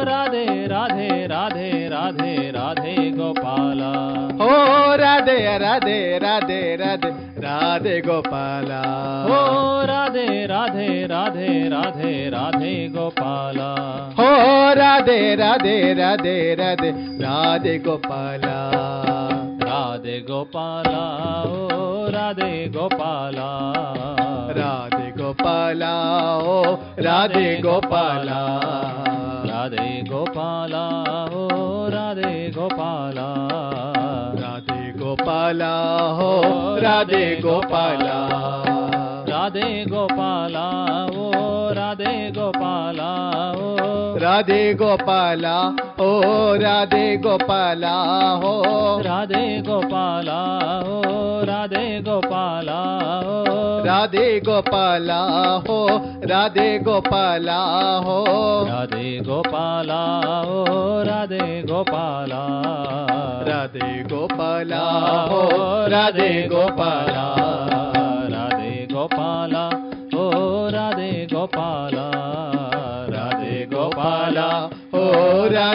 ರಾಧೆ ರಾಧೆ ರಾಧೆ ರಾಧೆ ರಾಧೆ ಗೋಪಾಲ. ಓ ರಾಧೆ ರಾಧೆ ರಾಧೆ ರಾಧೆ ರಾಧೆ ಗೋಪಾಲ ಓ ರಾಧೆ ರಾಧೆ ರಾಧೆ ರಾಧೆ ರಾಧೆ ಗೋಪಾಲ ಓ ರಾಧೆ ರಾಧೆ ರಾಧೆ ರಾಧೆ ರಾಧೆ ಗೋಪಾಲ ರಾಧೆ ಗೋಪಾಲ ಓ ರಾಧೆ ಗೋಪಾಲ ರಾಧೆ ಗೋಪಾಲ ಓ ರಾಧೆ ಗೋಪಾಲ ರಾಧೆ ಗೋಪಾಲ ಓ ರಾಧೆ ಗೋಪಾಲ गोपाला हो राधे गोपाला। ಗೋಪಾಲ ರಾಧೆ ಗೋಪಾಲ ಓ ರಾಧೆ ಗೋಪಾಲ ಓ ರಾಧೆ ಗೋಪಾಲ ಓ ರಾಧೆ ಗೋಪಾಲ ಹೋ ರಾಧೆ ಗೋಪಾಲ ಓ ರಾಧೆ ಗೋಪಾಲ ಓ ರಾಧೆ ಗೋಪಾಲ ಹೋ ರಾಧೆ ಗೋಪಾಲ ಹೋ ರಾಧೆ ಗೋಪಾಲ ಓ ರಾಧೆ ಗೋಪಾಲ ರಾಧೆ ಗೋಪಾಲ ಹೋ ರಾಧೆ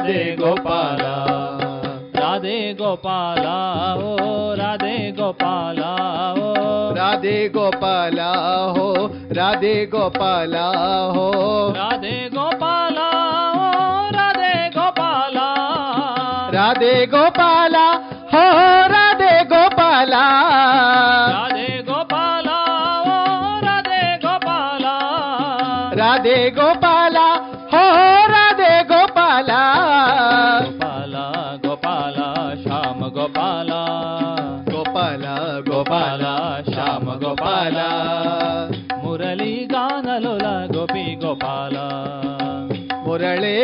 ರಾಧೆ ಗೋಪಾಲ ರಾಧೆ ಗೋಪಾಲ ಓ ರಾಧೆ ಗೋಪಾಲ ಓ ರಾಧೆ ಗೋಪಾಲ ಹೋ ರಾಧೆ ಗೋಪಾಲ ಹೋ ರಾಧೆ ಗೋಪಾಲ ಓ ರಾಧೆ ಗೋಪಾಲ ರಾಧೆ ಗೋಪಾಲ ಹೋ ರಾಧೆ ಗೋಪಾಲ ರಾಧೆ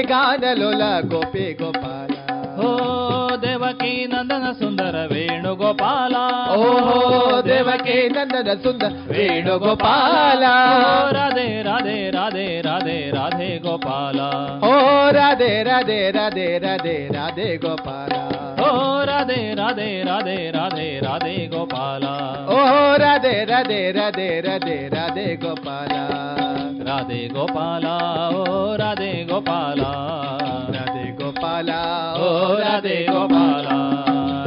ಮುರಳಿ ಗಾನಲೋಲ ಗೋಪಿ ಗೋಪಾಲ. ಓ ದೇವಕಿ ನಂದನ ಸುಂದರ ವೇಣುಗೋಪಾಲ. ಓಹೋ ದೇವಕಿ ನಂದನ ಸುಂದರ ವೇಣುಗೋಪಾಲ. ರಾಧೆ ರಾಧೆ ರಾಧೆ ರಾಧೆ ರಾಧೆ ಗೋಪಾಲ. ಓ ರಾಧೆ ರಾಧೆ ರಾಧೆ ರಾಧೆ ರಾಧೆ ಗೋಪಾಲ ಓ ರಾಧೆ ರಾಧೆ ರಾಧೆ ರಾಧೆ ರಾಧೆ ಗೋಪಾಲ ಓ ರಾಧೆ ರಾಧೆ ರಾಧೆ ರಾಧೆ ರಾಧೆ ಗೋಪಾಲ ರಾಧೆ ಗೋಪಾಲ ಓ ರಾಧೆ ಗೋಪಾಲ ರಾಧೆ ಗೋಪಾಲ ಓ ರಾಧೆ ಗೋಪಾಲ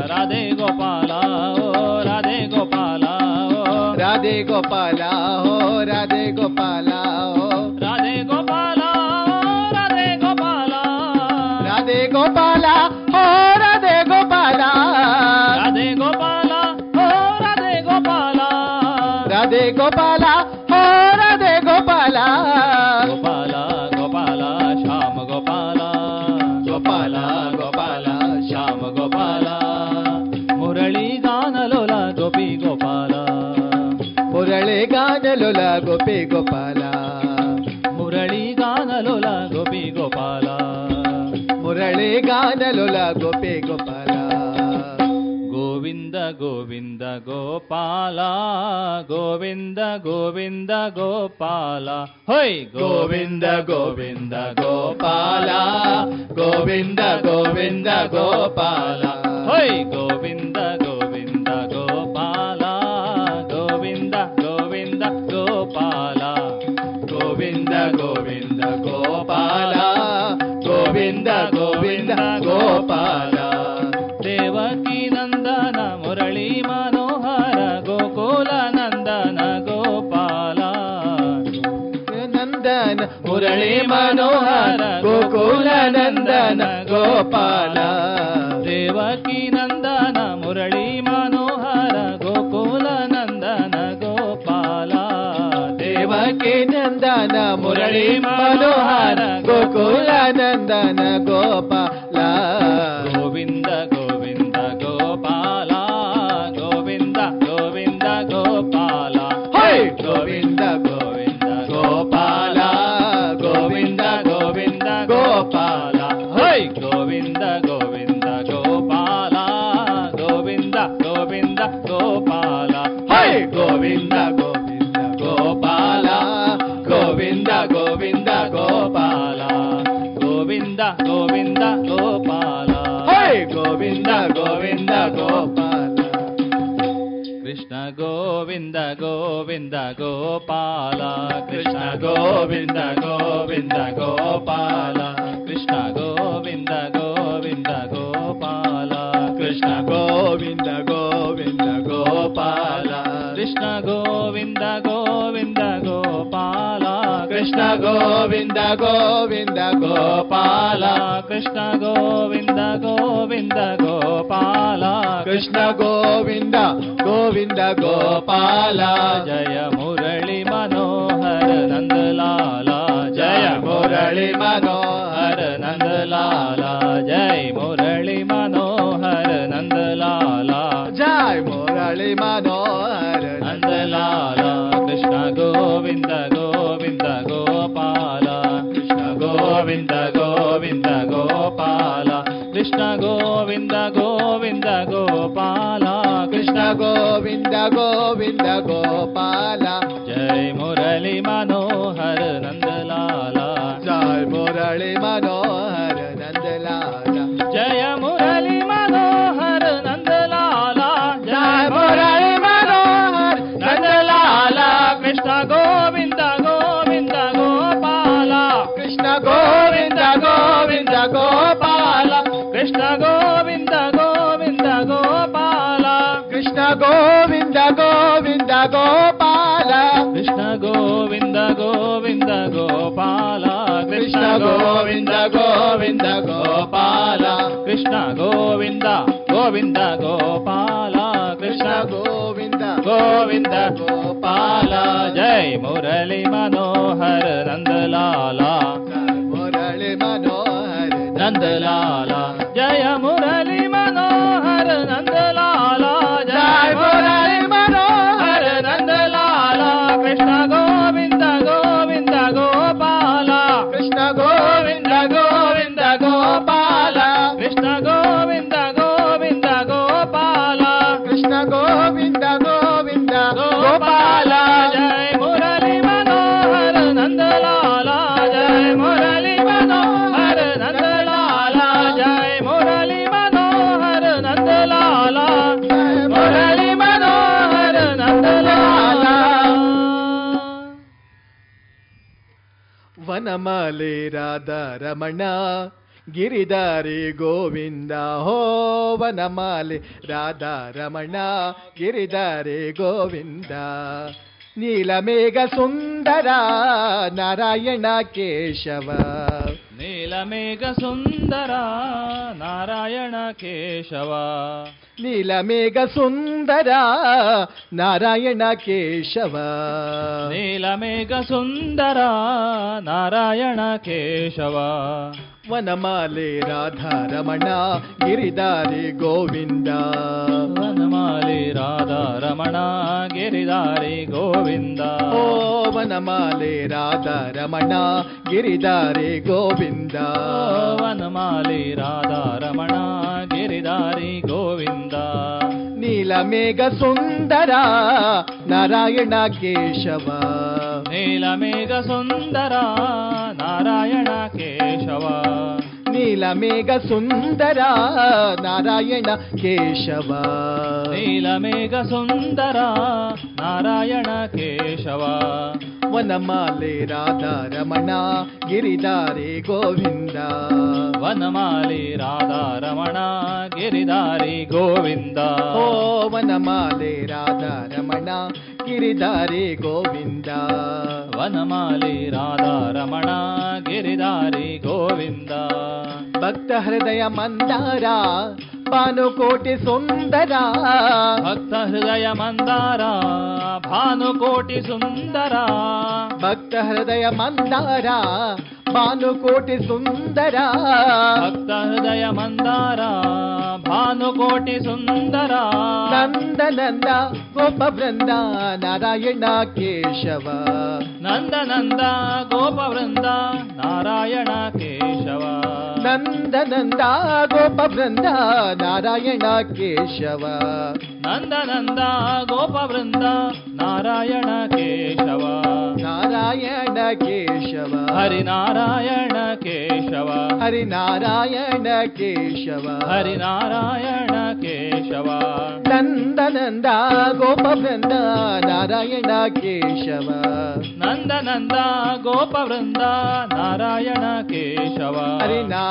ರಾಧೆ ಗೋಪಾಲ ಓ ರಾಧೆ ಗೋಪಾಲ ಓ ರಾಧೆ ಗೋಪಾಲ ಹೋ ರಾಧೆ ಗೋಪಾಲ ಹೋ ರಾಧೆ ಗೋಪಾಲ. ಗೋಪಾಲ ಗೋಪಾಲ ಶ್ಯಾಮ ಗೋಪಾಲ. ಗೋಪಾಲ ಗೋಪಾಲ ಶ್ಯಾಮ ಗೋಪಾಲ. ಮುರಳಿ ಗಾನಲೋಲ ಗೋಪಿ ಗೋಪಾಲ. ಮುರಳಿ ಗಾನಲೋಲ ಗೋಪಿ ಗೋಪಾಲ. ಮುರಳಿ ಗಾನಲೋಲ ಗೋಪಿ ಗೋಪಾಲ. ಮುರಳಿ ಗಾನಲೋಲ ಗೋಪಿ ಗೋಪಾಲ. ಗೋವಿಂದ ಗೋವಿಂದ ಗೋಪಾಲ ಗೋವಿಂದ ಗೋವಿಂದ ಗೋಪಾಲ ಹೊಯ್ ಗೋವಿಂದ ಗೋವಿಂದ ಗೋಪಾಲ ಗೋವಿಂದ ಗೋವಿಂದ ಗೋಪಾಲ ಹೊಯ್ ಗೋವಿಂದ ಗೋವಿಂದ ಗೋಪಾಲ ಗೋವಿಂದ ಗೋವಿಂದ ಗೋಪಾಲ ಗೋವಿಂದ ಗೋವಿಂದ ಗೋಪಾಲ ಗೋವಿಂದ ಗೋವಿಂದ ಗೋಪಾಲ ಮುರಳಿ ಮನೋಹರ ಗೋಕುಲ ನಂದನ ಗೋಪಾಲ. ದೇವಕಿ ನಂದನ ಮುರಳಿ ಮನೋಹರ ಗೋಕುಲ ನಂದನ ಗೋಪಾಲ. ದೇವಕಿ ನಂದನ ಮುರಳಿ ಮನೋಹರ ಗೋಕುಲ ನಂದನ ಗೋಪಾಲ. ಗೋವಿಂದ ಗೋವಿಂದ ಗೋಪಾಲ ಕೃಷ್ಣ ಗೋವಿಂದ ಗೋವಿಂದ ಗೋಪಾಲ. गोविन्द गोविन्द गोपा कृष्ण गोविन्द गोविन्द गोपा कृष्ण गोविन्द गोविन्द गोपा जय मुरली मनोहर नन्दला जय मुरळी मो हर नन्दला जय मुरळी मनोहर नन्दला जय मोरळी मगो गोविन्द गोविन्द गोपा जय मुरली मनोहर नन्दलाला जय मुरली గోపాల. కృష్ణ గోవింద గోవింద గోపాల. కృష్ణ గోవింద గోవింద గోపాల. కృష్ణ గోవింద గోవింద గోపాల. కృష్ణ గోవింద గోవింద గోపాల. జయ మురళి మనోహర నందలాల. మురళి మనోహర నందలాల. జయ మురళి ವನಮಾಲೆ ರಾಧಾ ರಮಣ ಗಿರಿಧಾರಿ ಗೋವಿಂದ, ಹೋ ವನಮಾಲೆ ರಾಧಾ ರಮಣ ಗಿರಿಧಾರಿ ಗೋವಿಂದ. ನೀಲಮೇಘ ಸುಂದರ ನಾರಾಯಣ ಕೇಶವ. ನೀಲಮೇಘ ಸುಂದರ ನಾರಾಯಣ ಕೇಶವ. ನೀಲಮೇಘ ಸುಂದರ ನಾರಾಯಣ ಕೇಶವ. ನೀಲಮೇಘ ಸುಂದರ ನಾರಾಯಣ ಕೇಶವ. ವನಮಾಲೆ ರಾಧಾರಮಣ ಗಿರಿಧಾರಿ ಗೋವಿಂದ. ವನಮಾಲೆ ರಾಧಾರಮಣ ಗಿರಿಧಾರಿ ಗೋವಿಂದ. ಓ ವನಮಾಲೆ ರಾಧಾರಮಣ ಗಿರಿಧಾರಿ ಗೋವಿಂದ. ವನಮಾಲೆ ರಾಧಾರಮಣ ಗಿರಿಧಾರಿ ಗೋವಿಂದ. ನೀಲಮೇಘ ಸುಂದರ ನಾರಾಯಣ ಕೇಶವ. ನೀಲಮೇಘ ಸುಂದರ ನಾರಾಯಣ ಕೇಶವ. ನೀಲಮೇಘ ಸುಂದರ ನಾರಾಯಣ ಕೇಶವ. ನೀಲಮೇಘ ಸುಂದರ ನಾರಾಯಣ ಕೇಶವ. ವನಮಾಲೆ ರಾಧಾ ರಮಣ ಗಿರಿಧಾರಿ ಗೋವಿಂದ. ವನಮಾಲೆ ರಾಧಾ ರಮಣ ಗಿರಿಧಾರಿ ಗೋವಿಂದ. ಓ ವನಮಾಲೆ ರಾಧಾ ರಮಣ ಗಿರಿಧಾರಿ ಗೋವಿಂದ. ವನಮಾಲಿ ರಾಧಾ ರಮಣ ಗಿರಿಧಾರಿ ಗೋವಿಂದ. ಭಕ್ತ ಹೃದಯ ಮಂದಾರ ಭಾನುಕೋಟಿ ಸುಂದರ. ಭಕ್ತ ಹೃದಯ ಮಂದಾರ ಭಾನುಕೋಟಿ ಸುಂದರ. ಭಕ್ತ ಹೃದಯ ಮಂದಾರ ಭಾನುಕೋಟಿ ಸುಂದರ. ಭಕ್ತ ಹೃದಯ ಮಂದಾರ ಭಾನುಕೋಟಿ ಸುಂದರ. ನಂದ ನಂದ ಗೋಪ ವೃಂದ ನಾರಾಯಣ ಕೇಶವ. ನಂದ ನಂದ ಗೋಪ ವೃಂದ ನಾರಾಯಣ ಕೇಶವ. ನಂದ ನಂದ ಗೋಪ ಬೃಂದ ನಾರಾಯಣ ಕೇಶವ. ನಂದ ನಂದ ಗೋಪ ಬೃಂದ ನಾರಾಯಣ ಕೇಶವ. ನಾರಾಯಣ ಕೇಶವ. ಹರಿನಾರಾಯಣ ಕೇಶವ. ಹರಿನಾರಾಯಣ ಕೇಶವ. ಹರಿನಾರಾಯಣ ಕೇಶವ. ನಂದ ನಂದ ಗೋಪ ಬೃಂದ ನಾರಾಯಣ ಕೇಶವ. ನಂದ ನಂದ ಗೋಪ ಬೃಂದ ನಾರಾಯಣ ಕೇಶವ. ಹರಿನಾರಾಯಣ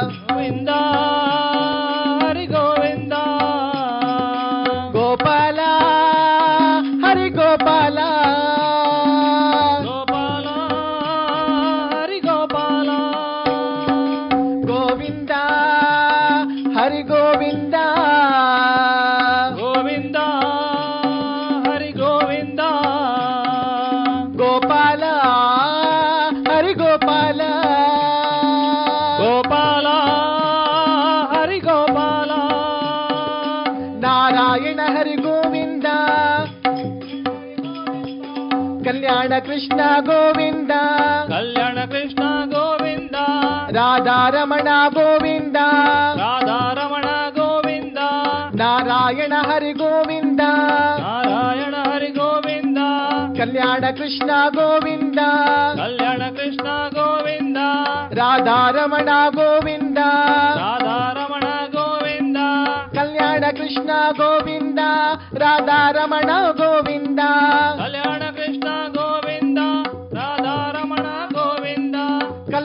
ಕೃಷ್ಣ ಗೋವಿಂದ. ಕಲ್ಯಾಣ ಕೃಷ್ಣ ಗೋವಿಂದ. ರಾಧಾರಮಣ ಗೋವಿಂದ. ರಾಧಾರಮಣ ಗೋವಿಂದ. ನಾರಾಯಣ ಹರಿ ಗೋವಿಂದ. ನಾರಾಯಣ ಹರಿ ಗೋವಿಂದ. ಕಲ್ಯಾಣ ಕೃಷ್ಣ ಗೋವಿಂದ. ಕಲ್ಯಾಣ ಕೃಷ್ಣ ಗೋವಿಂದ. ರಾಧಾರಮಣ ಗೋವಿಂದ. ರಾಧಾರಮಣ ಗೋವಿಂದ. ಕಲ್ಯಾಣ ಕೃಷ್ಣ ಗೋವಿಂದ. ರಾಧಾರಮಣ ಗೋವಿಂದ. ಕಲ್ಯಾಣ ಕೃಷ್ಣ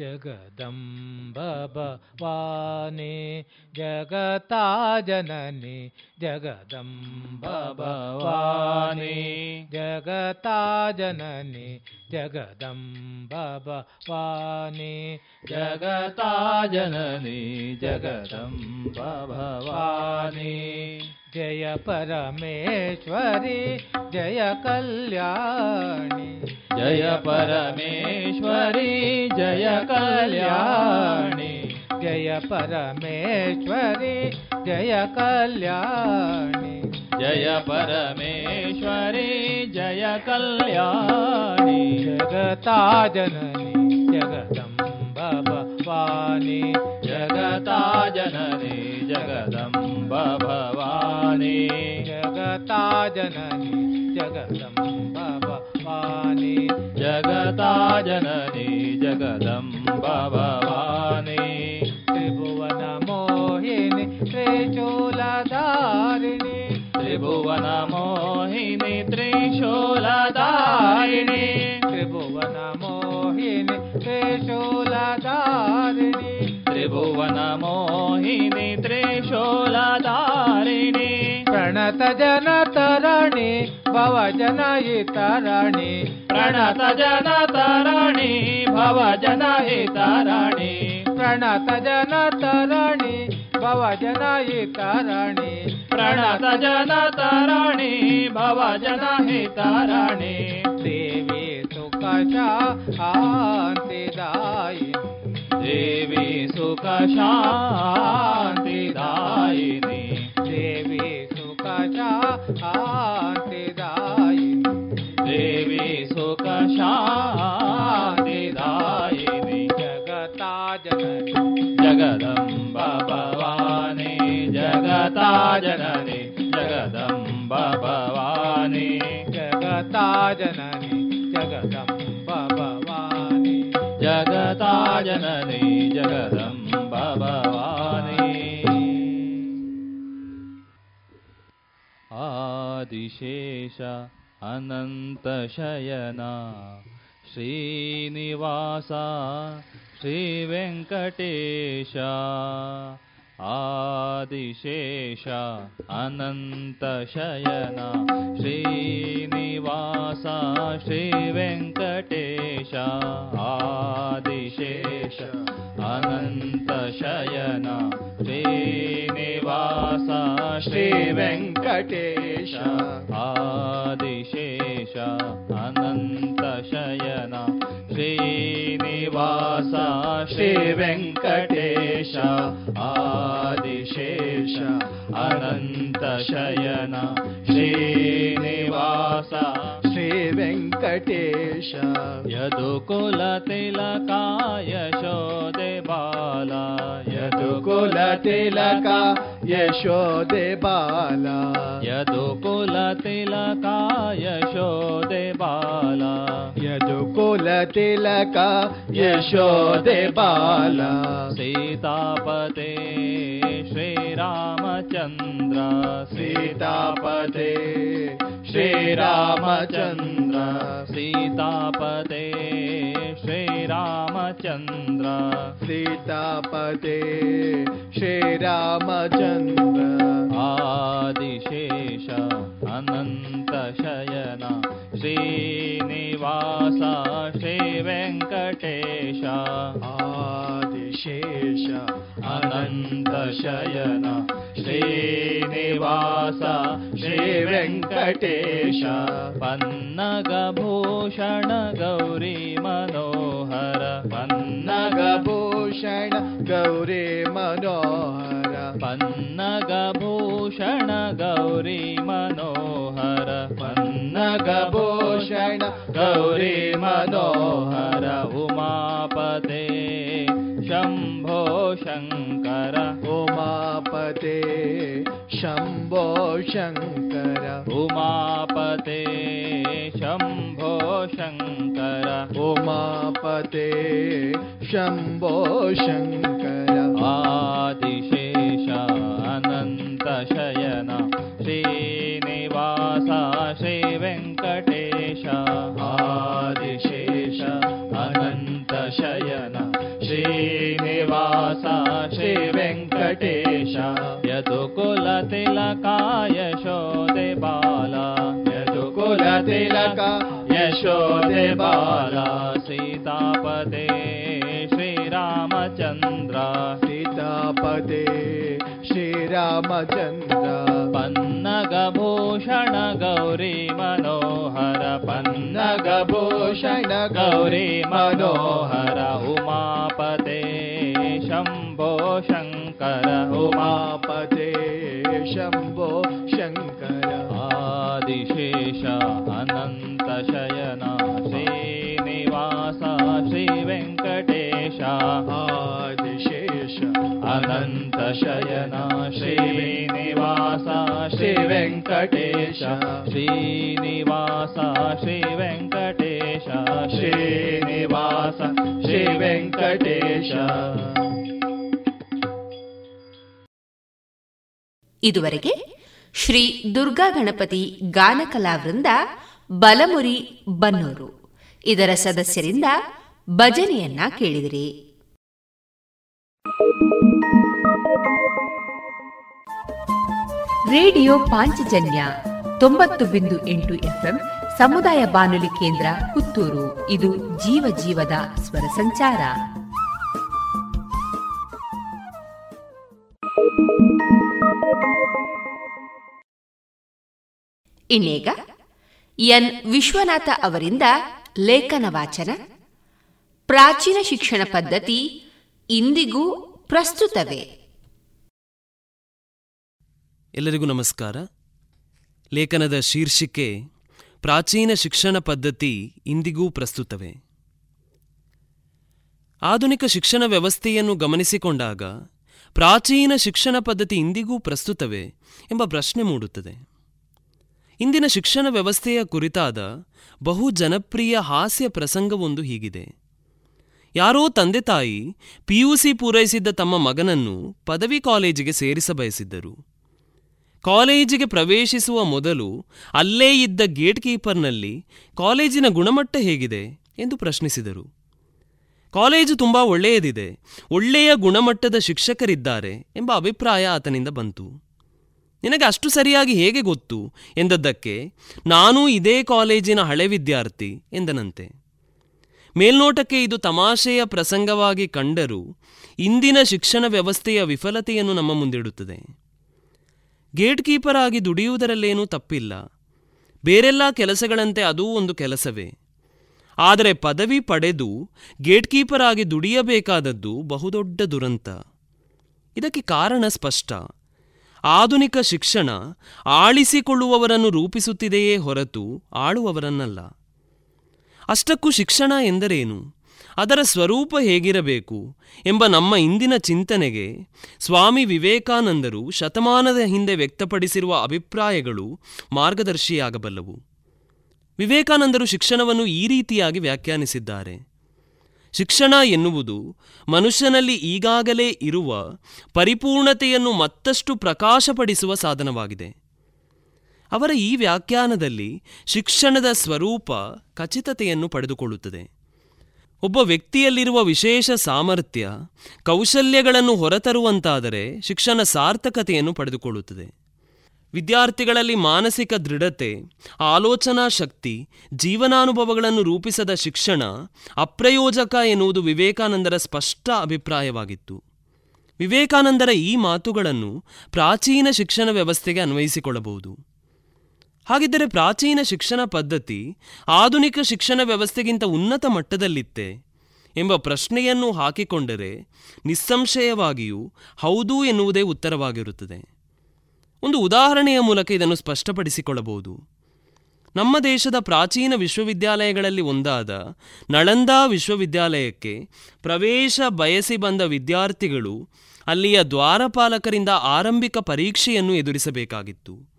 जगदम्बवानि जगता जननि जगदम्बवानि जगता जननि जगदम्बवानि जगता जननि जगदम्बभवानि। जय परमेश्वरी जय कल्याणी जय परमेश्वरी जय कल्याणी जय परमेश्वरी जय कल्याणी जय परमेश्वरी जय कल्याणी जगता जननी जगदम्ब भवानी जगता जननी जगदम्ब भवानी जगता जननी जगदम्ब भवानी जगता जननी जगदम्ब भवानी त्रिभुवन मोहिनी त्रिशूलधारिणी त्रिभुवन मोहिनी त्रिशूलधारिणी त्रिभुवन मोहिनी त्रिशूलधारिणी त्रिभुवन मोहिनी त्रिशूलधारिणी प्रणत जन तरणि भव जनयितरणि प्रणत जन तरणि भव जनहितरणि प्रणत जन तरणि भव जनयितरणि प्रणत जन तरणि भव जनहितरणि देवी कजा देवी सुकशादिदायिनी देवी सुकचा देवी सुकशा जगता जननि जगदम्ब भवानि। जगता जननि जगदम्ब भवानि। जगता जननि जगदम् जगता जननी जगदम्ब भवानी आदिशेष अनन्तशयना श्रीनिवासा श्रीवेङ्कटेश आदिशेष अनन्तशयना श्रीनिवासा श्रीवेङ्कटेश आदिशेष अनन्तशयना श्रीनिवासा श्रीवेङ्कटेश आदिशेष अनन्तशयना श्रीनिवासा श्रीवेङ्कटेश आदिशेष अनन्तशयना श्रीनिवास श्रीवेङ्कटेश यदुकुलतिलकाय शोदे बाला यदुकुलतिलका यशोदे बाला यदुकुलतिलकाय शोदे बाला यदुकुलतिलका यशोदे बाला सीतापते श्रीरामचन्द्र सीतापते श्रीरामचन्द्र सीतापते श्रीरामचन्द्र। सीतापते श्रीरामचन्द्र। आदिशेष अनन्तशयना। श्रीनिवासा श्रीवेङ्कटेश आदिशेष अनन्तशयना श्रीनिवास श्रीवेङ्कटेश पन्नगभूषण गौरी मनोहर पन्नगभूषण गौरी मनोहर पन्नगभूषण गौरी मनोहर पन्नगभूषण गौरी मनोहर उमापते शम्भो शङ्कर। उमापते शम्भो शङ्कर। उमापते शम्भो शङ्कर। उमापते शम्भो शङ्कर। आदिशेष अनन्तशयन श्रीनिवासा श्रीवेङ्कटेश आदिशेष अनन्तशयन श्रीनिवासा श्रीवेङ्कटेश। यदुकुलतिलकाय शोदे बाला। यदुकुलतिलका यशोदे बाला। सीतापदे श्रीरामचन्द्र। सीतापदे श्रीरामचन्द्र। पन्नगभूषण गौरी मनोहर पन्नगभूषण गौरी मनोहर उमापते शम्भो शङ्कर उमापते शम्भो शङ्कर। आदिशेष अनन्तशय ವೆಂಕಟೇಶ ಶ್ರೀನಿವಾಸ ಶ್ರೀ ವೆಂಕಟೇಶ ಶ್ರೀನಿವಾಸ ಶ್ರೀ ವೆಂಕಟೇಶ ಇದುವರೆಗೆ ಶ್ರೀ ದುರ್ಗಾ ಗಣಪತಿ ಗಾನಕಲಾವೃಂದ ಬಲಮುರಿ ಬನ್ನೂರು. ಇದರ ಸದಸ್ಯರಿಂದ ಭಜನೆಯನ್ನ ಕೇಳಿದಿರಿ. ರೇಡಿಯೋ ಪಾಂಚಜನ್ಯ ತೊಂಬತ್ತು ಬಿಂದು ಎಂಟು ಎಫ್ಎಂ ಸಮುದಾಯ ಬಾನುಲಿ ಕೇಂದ್ರ ಪುತ್ತೂರು. ಇದು ಜೀವ ಜೀವದ ಸ್ವರ ಸಂಚಾರ. ಇನ್ನೀಗ ಎನ್ ವಿಶ್ವನಾಥ ಅವರಿಂದ ಲೇಖನ ವಾಚನ. ಪ್ರಾಚೀನ ಶಿಕ್ಷಣ ಪದ್ಧತಿ ಇಂದಿಗೂ ಪ್ರಸ್ತುತವೇ. ಎಲ್ಲರಿಗೂ ನಮಸ್ಕಾರ. ಲೇಖನದ ಶೀರ್ಷಿಕೆ, ಪ್ರಾಚೀನ ಶಿಕ್ಷಣ ಪದ್ಧತಿ ಇಂದಿಗೂ ಪ್ರಸ್ತುತವೇ. ಆಧುನಿಕ ಶಿಕ್ಷಣ ವ್ಯವಸ್ಥೆಯನ್ನು ಗಮನಿಸಿಕೊಂಡಾಗ, ಪ್ರಾಚೀನ ಶಿಕ್ಷಣ ಪದ್ಧತಿ ಇಂದಿಗೂ ಪ್ರಸ್ತುತವೇ ಎಂಬ ಪ್ರಶ್ನೆ ಮೂಡುತ್ತದೆ. ಇಂದಿನ ಶಿಕ್ಷಣ ವ್ಯವಸ್ಥೆಯ ಕುರಿತಾದ ಬಹು ಜನಪ್ರಿಯ ಹಾಸ್ಯ ಪ್ರಸಂಗವೊಂದು ಹೀಗಿದೆ. ಯಾರೋ ತಂದೆ ತಾಯಿ ಪಿಯುಸಿ ಪೂರೈಸಿದ್ದ ತಮ್ಮ ಮಗನನ್ನು ಪದವಿ ಕಾಲೇಜಿಗೆ ಸೇರಿಸಬಯಸಿದ್ದರು ಕಾಲೇಜಿಗೆ ಪ್ರವೇಶಿಸುವ ಮೊದಲು ಅಲ್ಲೇ ಇದ್ದ ಗೇಟ್ ಕೀಪರ್ನಲ್ಲಿ ಕಾಲೇಜಿನ ಗುಣಮಟ್ಟ ಹೇಗಿದೆ ಎಂದು ಪ್ರಶ್ನಿಸಿದರು. ಕಾಲೇಜು ತುಂಬ ಒಳ್ಳೆಯದಿದೆ, ಒಳ್ಳೆಯ ಗುಣಮಟ್ಟದ ಶಿಕ್ಷಕರಿದ್ದಾರೆ ಎಂಬ ಅಭಿಪ್ರಾಯ ಆತನಿಂದ ಬಂತು. ನಿನಗೆ ಅಷ್ಟು ಸರಿಯಾಗಿ ಹೇಗೆ ಗೊತ್ತು? ಎಂದದ್ದಕ್ಕೆ, ನಾನೂ ಇದೇ ಕಾಲೇಜಿನ ಹಳೆ ವಿದ್ಯಾರ್ಥಿ, ಎಂದನಂತೆ. ಮೇಲ್ನೋಟಕ್ಕೆ ಇದು ತಮಾಷೆಯ ಪ್ರಸಂಗವಾಗಿ ಕಂಡರೂ ಇಂದಿನ ಶಿಕ್ಷಣ ವ್ಯವಸ್ಥೆಯ ವಿಫಲತೆಯನ್ನು ನಮ್ಮ ಮುಂದಿಡುತ್ತದೆ. ಗೇಟ್ ಕೀಪರ್ ಆಗಿ ದುಡಿಯುವುದರಲ್ಲೇನೂ ತಪ್ಪಿಲ್ಲ. ಬೇರೆಲ್ಲ ಕೆಲಸಗಳಂತೆ ಅದೂ ಒಂದು ಕೆಲಸವೇ. ಆದರೆ ಪದವಿ ಪಡೆದು ಗೇಟ್ ಕೀಪರ್ ಆಗಿ ದುಡಿಯಬೇಕಾದದ್ದು ಬಹುದೊಡ್ಡ ದುರಂತ. ಇದಕ್ಕೆ ಕಾರಣ ಸ್ಪಷ್ಟ. ಆಧುನಿಕ ಶಿಕ್ಷಣ ಆಳಿಸಿಕೊಳ್ಳುವವರನ್ನು ರೂಪಿಸುತ್ತಿದೆಯೇ ಹೊರತು ಆಳುವವರನ್ನಲ್ಲ. ಅಷ್ಟಕ್ಕೂ ಶಿಕ್ಷಣ ಎಂದರೇನು? ಅದರ ಸ್ವರೂಪ ಹೇಗಿರಬೇಕು ಎಂಬ ನಮ್ಮ ಇಂದಿನ ಚಿಂತನೆಗೆ ಸ್ವಾಮಿ ವಿವೇಕಾನಂದರು ಶತಮಾನದ ಹಿಂದೆ ವ್ಯಕ್ತಪಡಿಸಿರುವ ಅಭಿಪ್ರಾಯಗಳು ಮಾರ್ಗದರ್ಶಿಯಾಗಬಲ್ಲವು. ವಿವೇಕಾನಂದರು ಶಿಕ್ಷಣವನ್ನು ಈ ರೀತಿಯಾಗಿ ವ್ಯಾಖ್ಯಾನಿಸಿದ್ದಾರೆ. ಶಿಕ್ಷಣ ಎನ್ನುವುದು ಮನುಷ್ಯನಲ್ಲಿ ಈಗಾಗಲೇ ಇರುವ ಪರಿಪೂರ್ಣತೆಯನ್ನು ಮತ್ತಷ್ಟು ಪ್ರಕಾಶಪಡಿಸುವ ಸಾಧನವಾಗಿದೆ. ಅವರ ಈ ವ್ಯಾಖ್ಯಾನದಲ್ಲಿ ಶಿಕ್ಷಣದ ಸ್ವರೂಪ ಖಚಿತತೆಯನ್ನು ಪಡೆದುಕೊಳ್ಳುತ್ತದೆ. ಒಬ್ಬ ವ್ಯಕ್ತಿಯಲ್ಲಿರುವ ವಿಶೇಷ ಸಾಮರ್ಥ್ಯ ಕೌಶಲ್ಯಗಳನ್ನು ಹೊರತರುವಂತಾದರೆ ಶಿಕ್ಷಣ ಸಾರ್ಥಕತೆಯನ್ನು ಪಡೆದುಕೊಳ್ಳುತ್ತದೆ. ವಿದ್ಯಾರ್ಥಿಗಳಲ್ಲಿ ಮಾನಸಿಕ ದೃಢತೆ, ಆಲೋಚನಾ ಶಕ್ತಿ, ಜೀವನಾನುಭವಗಳನ್ನು ರೂಪಿಸದ ಶಿಕ್ಷಣ ಅಪ್ರಯೋಜಕ ಎನ್ನುವುದು ವಿವೇಕಾನಂದರ ಸ್ಪಷ್ಟ ಅಭಿಪ್ರಾಯವಾಗಿತ್ತು. ವಿವೇಕಾನಂದರ ಈ ಮಾತುಗಳನ್ನು ಪ್ರಾಚೀನ ಶಿಕ್ಷಣ ವ್ಯವಸ್ಥೆಗೆ ಅನ್ವಯಿಸಿಕೊಳ್ಳಬಹುದು. ಹಾಗಿದ್ದರೆ ಪ್ರಾಚೀನ ಶಿಕ್ಷಣ ಪದ್ಧತಿ ಆಧುನಿಕ ಶಿಕ್ಷಣ ವ್ಯವಸ್ಥೆಗಿಂತ ಉನ್ನತ ಮಟ್ಟದಲ್ಲಿತ್ತೆ ಎಂಬ ಪ್ರಶ್ನೆಯನ್ನು ಹಾಕಿಕೊಂಡರೆ ನಿಸ್ಸಂಶಯವಾಗಿಯೂ ಹೌದು ಎನ್ನುವುದೇ ಉತ್ತರವಾಗಿರುತ್ತದೆ. ಒಂದು ಉದಾಹರಣೆಯ ಮೂಲಕ ಇದನ್ನು ಸ್ಪಷ್ಟಪಡಿಸಿಕೊಳ್ಳಬಹುದು. ನಮ್ಮ ದೇಶದ ಪ್ರಾಚೀನ ವಿಶ್ವವಿದ್ಯಾಲಯಗಳಲ್ಲಿ ಒಂದಾದ ನಳಂದಾ ವಿಶ್ವವಿದ್ಯಾಲಯಕ್ಕೆ ಪ್ರವೇಶ ಬಯಸಿ ಬಂದ ವಿದ್ಯಾರ್ಥಿಗಳು ಅಲ್ಲಿಯ ದ್ವಾರಪಾಲಕರಿಂದ ಆರಂಭಿಕ ಪರೀಕ್ಷೆಯನ್ನು ಎದುರಿಸಬೇಕಾಗಿತ್ತು.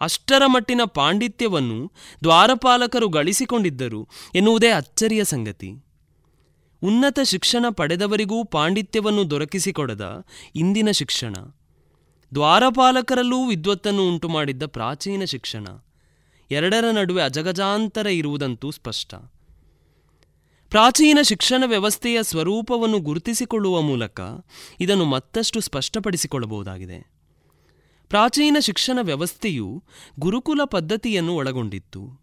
ಅಷ್ಟರ ಮಟ್ಟಿನ ಪಾಂಡಿತ್ಯವನ್ನು ದ್ವಾರಪಾಲಕರು ಗಳಿಸಿಕೊಂಡಿದ್ದರು ಎನ್ನುವುದೇ ಅಚ್ಚರಿಯ ಸಂಗತಿ. ಉನ್ನತ ಶಿಕ್ಷಣ ಪಡೆದವರಿಗೂ ಪಾಂಡಿತ್ಯವನ್ನು ದೊರಕಿಸಿಕೊಡದ ಇಂದಿನ ಶಿಕ್ಷಣ. ದ್ವಾರಪಾಲಕರಲ್ಲೂ ವಿದ್ವತ್ತನ್ನು ಉಂಟುಮಾಡಿದ್ದ ಪ್ರಾಚೀನ ಶಿಕ್ಷಣ. ಎರಡರ ನಡುವೆ ಅಜಗಜಾಂತರ ಇರುವುದಂತೂ ಸ್ಪಷ್ಟ. ಪ್ರಾಚೀನ ಶಿಕ್ಷಣ ವ್ಯವಸ್ಥೆಯ ಸ್ವರೂಪವನ್ನು ಗುರುತಿಸಿಕೊಳ್ಳುವ ಮೂಲಕ ಇದನ್ನು ಮತ್ತಷ್ಟು ಸ್ಪಷ್ಟಪಡಿಸಿಕೊಳ್ಳಬಹುದಾಗಿದೆ. ಪ್ರಾಚೀನ ಶಿಕ್ಷಣ ವ್ಯವಸ್ಥೆಯು ಗುರುಕುಲ ಪದ್ಧತಿಯನ್ನು ಒಳಗೊಂಡಿತ್ತು.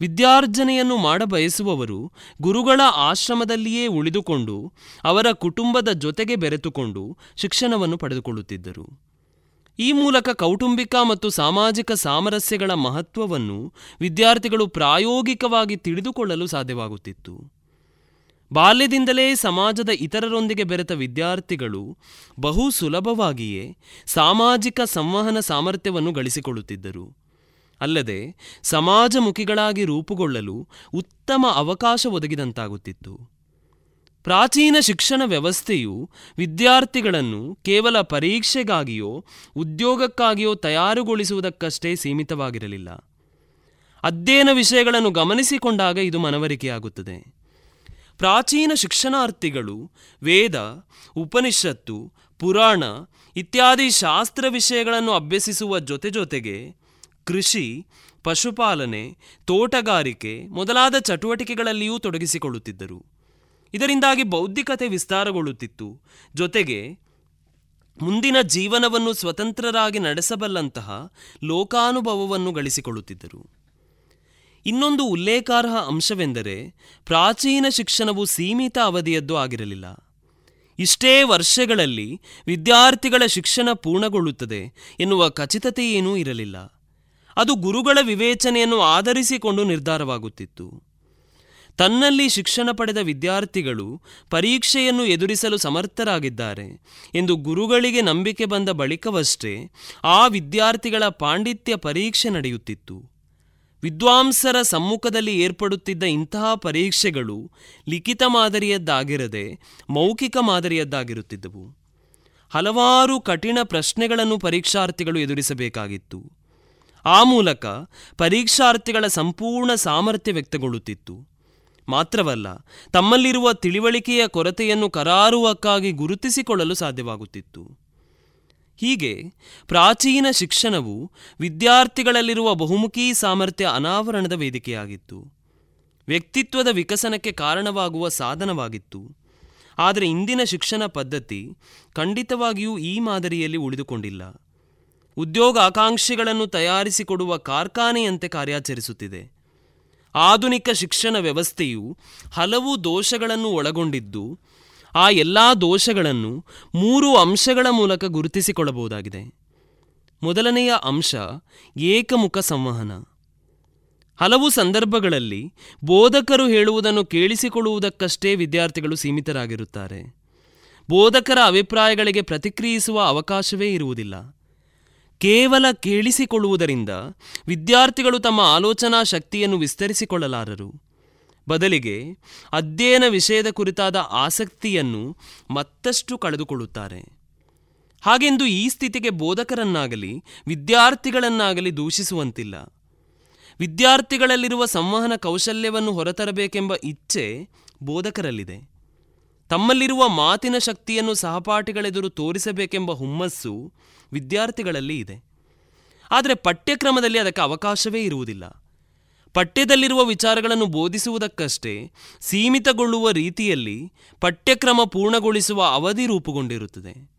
ವಿದ್ಯಾರ್ಜನೆಯನ್ನು ಮಾಡಬಯಸುವವರು ಗುರುಗಳ ಆಶ್ರಮದಲ್ಲಿಯೇ ಉಳಿದುಕೊಂಡು ಅವರ ಕುಟುಂಬದ ಜೊತೆಗೆ ಬೆರೆತುಕೊಂಡು ಶಿಕ್ಷಣವನ್ನು ಪಡೆದುಕೊಳ್ಳುತ್ತಿದ್ದರು. ಈ ಮೂಲಕ ಕೌಟುಂಬಿಕ ಮತ್ತು ಸಾಮಾಜಿಕ ಸಾಮರಸ್ಯಗಳ ಮಹತ್ವವನ್ನು ವಿದ್ಯಾರ್ಥಿಗಳು ಪ್ರಾಯೋಗಿಕವಾಗಿ ತಿಳಿದುಕೊಳ್ಳಲು ಸಾಧ್ಯವಾಗುತ್ತಿತ್ತು. ಬಾಲ್ಯದಿಂದಲೇ ಸಮಾಜದ ಇತರರೊಂದಿಗೆ ಬೆರೆತ ವಿದ್ಯಾರ್ಥಿಗಳು ಬಹು ಸುಲಭವಾಗಿಯೇ ಸಾಮಾಜಿಕ ಸಂವಹನ ಸಾಮರ್ಥ್ಯವನ್ನು ಗಳಿಸಿಕೊಳ್ಳುತ್ತಿದ್ದರು. ಅಲ್ಲದೆ ಸಮಾಜಮುಖಿಗಳಾಗಿ ರೂಪುಗೊಳ್ಳಲು ಉತ್ತಮ ಅವಕಾಶ ಒದಗಿದಂತಾಗುತ್ತಿತ್ತು. ಪ್ರಾಚೀನ ಶಿಕ್ಷಣ ವ್ಯವಸ್ಥೆಯು ವಿದ್ಯಾರ್ಥಿಗಳನ್ನು ಕೇವಲ ಪರೀಕ್ಷೆಗಾಗಿಯೋ ಉದ್ಯೋಗಕ್ಕಾಗಿಯೋ ತಯಾರುಗೊಳಿಸುವುದಕ್ಕಷ್ಟೇ ಸೀಮಿತವಾಗಿರಲಿಲ್ಲ. ಅಧ್ಯಯನ ವಿಷಯಗಳನ್ನು ಗಮನಿಸಿಕೊಂಡಾಗ ಇದು ಮನವರಿಕೆಯಾಗುತ್ತದೆ. ಪ್ರಾಚೀನ ಶಿಕ್ಷಣಾರ್ಥಿಗಳು ವೇದ, ಉಪನಿಷತ್ತು, ಪುರಾಣ ಇತ್ಯಾದಿ ಶಾಸ್ತ್ರ ವಿಷಯಗಳನ್ನು ಅಭ್ಯಸಿಸುವ ಜೊತೆ ಜೊತೆಗೆ ಕೃಷಿ, ಪಶುಪಾಲನೆ, ತೋಟಗಾರಿಕೆ ಮೊದಲಾದ ಚಟುವಟಿಕೆಗಳಲ್ಲಿಯೂ ತೊಡಗಿಸಿಕೊಳ್ಳುತ್ತಿದ್ದರು. ಇದರಿಂದಾಗಿ ಬೌದ್ಧಿಕತೆ ವಿಸ್ತಾರಗೊಳ್ಳುತ್ತಿತ್ತು. ಜೊತೆಗೆ ಮುಂದಿನ ಜೀವನವನ್ನು ಸ್ವತಂತ್ರರಾಗಿ ನಡೆಸಬಲ್ಲಂತಹ ಲೋಕಾನುಭವವನ್ನು ಗಳಿಸಿಕೊಳ್ಳುತ್ತಿದ್ದರು. ಇನ್ನೊಂದು ಉಲ್ಲೇಖಾರ್ಹ ಅಂಶವೆಂದರೆ ಪ್ರಾಚೀನ ಶಿಕ್ಷಣವು ಸೀಮಿತ ಅವಧಿಯದ್ದು ಆಗಿರಲಿಲ್ಲ. ಇಷ್ಟೇ ವರ್ಷಗಳಲ್ಲಿ ವಿದ್ಯಾರ್ಥಿಗಳ ಶಿಕ್ಷಣ ಪೂರ್ಣಗೊಳ್ಳುತ್ತದೆ ಎನ್ನುವ ಖಚಿತತೆಯೇನೂ ಇರಲಿಲ್ಲ. ಅದು ಗುರುಗಳ ವಿವೇಚನೆಯನ್ನು ಆಧರಿಸಿಕೊಂಡು ನಿರ್ಧಾರವಾಗುತ್ತಿತ್ತು. ತನ್ನಲ್ಲಿ ಶಿಕ್ಷಣ ಪಡೆದ ವಿದ್ಯಾರ್ಥಿಗಳು ಪರೀಕ್ಷೆಯನ್ನು ಎದುರಿಸಲು ಸಮರ್ಥರಾಗಿದ್ದಾರೆ ಎಂದು ಗುರುಗಳಿಗೆ ನಂಬಿಕೆ ಬಂದ ಬಳಿಕವಷ್ಟೇ ಆ ವಿದ್ಯಾರ್ಥಿಗಳ ಪಾಂಡಿತ್ಯ ಪರೀಕ್ಷೆ ನಡೆಯುತ್ತಿತ್ತು. ವಿದ್ವಾಂಸರ ಸಮ್ಮುಖದಲ್ಲಿ ಏರ್ಪಡುತ್ತಿದ್ದ ಇಂತಹ ಪರೀಕ್ಷೆಗಳು ಲಿಖಿತ ಮಾದರಿಯದ್ದಾಗಿರದೆ ಮೌಖಿಕ ಮಾದರಿಯದ್ದಾಗಿರುತ್ತಿದ್ದವು. ಹಲವಾರು ಕಠಿಣ ಪ್ರಶ್ನೆಗಳನ್ನು ಪರೀಕ್ಷಾರ್ಥಿಗಳು ಎದುರಿಸಬೇಕಾಗಿತ್ತು. ಆ ಮೂಲಕ ಪರೀಕ್ಷಾರ್ಥಿಗಳ ಸಂಪೂರ್ಣ ಸಾಮರ್ಥ್ಯ ವ್ಯಕ್ತಗೊಳ್ಳುತ್ತಿತ್ತು. ಮಾತ್ರವಲ್ಲ, ತಮ್ಮಲ್ಲಿರುವ ತಿಳಿವಳಿಕೆಯ ಕೊರತೆಯನ್ನು ಕರಾರುವಕ್ಕಾಗಿ ಗುರುತಿಸಿಕೊಳ್ಳಲು ಸಾಧ್ಯವಾಗುತ್ತಿತ್ತು. ಹೀಗೆ ಪ್ರಾಚೀನ ಶಿಕ್ಷಣವು ವಿದ್ಯಾರ್ಥಿಗಳಲ್ಲಿರುವ ಬಹುಮುಖಿ ಸಾಮರ್ಥ್ಯ ಅನಾವರಣದ ವೇದಿಕೆಯಾಗಿತ್ತು. ವ್ಯಕ್ತಿತ್ವದ ವಿಕಸನಕ್ಕೆ ಕಾರಣವಾಗುವ ಸಾಧನವಾಗಿತ್ತು. ಆದರೆ ಇಂದಿನ ಶಿಕ್ಷಣ ಪದ್ಧತಿ ಖಂಡಿತವಾಗಿಯೂ ಈ ಮಾದರಿಯಲ್ಲಿ ಉಳಿದುಕೊಂಡಿಲ್ಲ. ಉದ್ಯೋಗ ಆಕಾಂಕ್ಷಿಗಳನ್ನು ತಯಾರಿಸಿಕೊಡುವ ಕಾರ್ಖಾನೆಯಂತೆ ಕಾರ್ಯಾಚರಿಸುತ್ತಿದೆ. ಆಧುನಿಕ ಶಿಕ್ಷಣ ವ್ಯವಸ್ಥೆಯು ಹಲವು ದೋಷಗಳನ್ನು ಒಳಗೊಂಡಿದ್ದು ಆ ಎಲ್ಲ ದೋಷಗಳನ್ನು ಮೂರು ಅಂಶಗಳ ಮೂಲಕ ಗುರುತಿಸಿಕೊಳ್ಳಬಹುದಾಗಿದೆ. ಮೊದಲನೆಯ ಅಂಶ ಏಕಮುಖ ಸಂವಹನ. ಹಲವು ಸಂದರ್ಭಗಳಲ್ಲಿ ಬೋಧಕರು ಹೇಳುವುದನ್ನು ಕೇಳಿಸಿಕೊಳ್ಳುವುದಕ್ಕಷ್ಟೇ ವಿದ್ಯಾರ್ಥಿಗಳು ಸೀಮಿತರಾಗಿರುತ್ತಾರೆ. ಬೋಧಕರ ಅಭಿಪ್ರಾಯಗಳಿಗೆ ಪ್ರತಿಕ್ರಿಯಿಸುವ ಅವಕಾಶವೇ ಇರುವುದಿಲ್ಲ. ಕೇವಲ ಕೇಳಿಸಿಕೊಳ್ಳುವುದರಿಂದ ವಿದ್ಯಾರ್ಥಿಗಳು ತಮ್ಮ ಆಲೋಚನಾ ಶಕ್ತಿಯನ್ನು ವಿಸ್ತರಿಸಿಕೊಳ್ಳಲಾರರು. ಬದಲಿಗೆ ಅಧ್ಯಯನ ವಿಷಯದ ಕುರಿತಾದ ಆಸಕ್ತಿಯನ್ನು ಮತ್ತಷ್ಟು ಕಳೆದುಕೊಳ್ಳುತ್ತಾರೆ. ಹಾಗೆಂದು ಈ ಸ್ಥಿತಿಗೆ ಬೋಧಕರನ್ನಾಗಲಿ ವಿದ್ಯಾರ್ಥಿಗಳನ್ನಾಗಲಿ ದೂಷಿಸುವಂತಿಲ್ಲ. ವಿದ್ಯಾರ್ಥಿಗಳಲ್ಲಿರುವ ಸಂವಹನ ಕೌಶಲ್ಯವನ್ನು ಹೊರತರಬೇಕೆಂಬ ಇಚ್ಛೆ ಬೋಧಕರಲ್ಲಿದೆ. ತಮ್ಮಲ್ಲಿರುವ ಮಾತಿನ ಶಕ್ತಿಯನ್ನು ಸಹಪಾಠಿಗಳೆದುರು ತೋರಿಸಬೇಕೆಂಬ ಹುಮ್ಮಸ್ಸು ವಿದ್ಯಾರ್ಥಿಗಳಲ್ಲಿ ಇದೆ. ಆದರೆ ಪಠ್ಯಕ್ರಮದಲ್ಲಿ ಅದಕ್ಕೆ ಅವಕಾಶವೇ ಇರುವುದಿಲ್ಲ. ಪಠ್ಯದಲ್ಲಿರುವ ವಿಚಾರಗಳನ್ನು ಬೋಧಿಸುವುದಕ್ಕಷ್ಟೇ ಸೀಮಿತಗೊಳ್ಳುವ ರೀತಿಯಲ್ಲಿ ಪಠ್ಯಕ್ರಮ ಪೂರ್ಣಗೊಳಿಸುವ ಅವಧಿ ರೂಪುಗೊಂಡಿರುತ್ತದೆ.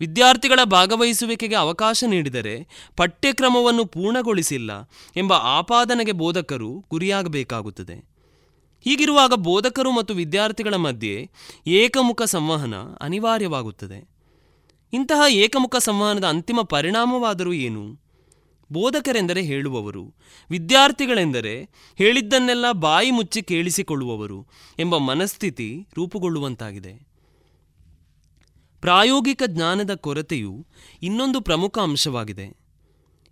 ವಿದ್ಯಾರ್ಥಿಗಳ ಭಾಗವಹಿಸುವಿಕೆಗೆ ಅವಕಾಶ ನೀಡಿದರೆ ಪಠ್ಯಕ್ರಮವನ್ನು ಪೂರ್ಣಗೊಳಿಸಿಲ್ಲ ಎಂಬ ಆಪಾದನೆಗೆ ಬೋಧಕರು ಗುರಿಯಾಗಬೇಕಾಗುತ್ತದೆ. ಹೀಗಿರುವಾಗ ಬೋಧಕರು ಮತ್ತು ವಿದ್ಯಾರ್ಥಿಗಳ ಮಧ್ಯೆ ಏಕಮುಖ ಸಂವಹನ ಅನಿವಾರ್ಯವಾಗುತ್ತದೆ. ಇಂತಹ ಏಕಮುಖ ಸಂವಹನದ ಅಂತಿಮ ಪರಿಣಾಮವಾದರೂ ಏನು? ಬೋಧಕರೆಂದರೆ ಹೇಳುವವರು, ವಿದ್ಯಾರ್ಥಿಗಳೆಂದರೆ ಹೇಳಿದ್ದನ್ನೆಲ್ಲ ಬಾಯಿ ಮುಚ್ಚಿ ಕೇಳಿಸಿಕೊಳ್ಳುವವರು ಎಂಬ ಮನಸ್ಥಿತಿ ರೂಪುಗೊಳ್ಳುವಂತಾಗಿದೆ. ಪ್ರಾಯೋಗಿಕ ಜ್ಞಾನದ ಕೊರತೆಯು ಇನ್ನೊಂದು ಪ್ರಮುಖ ಅಂಶವಾಗಿದೆ.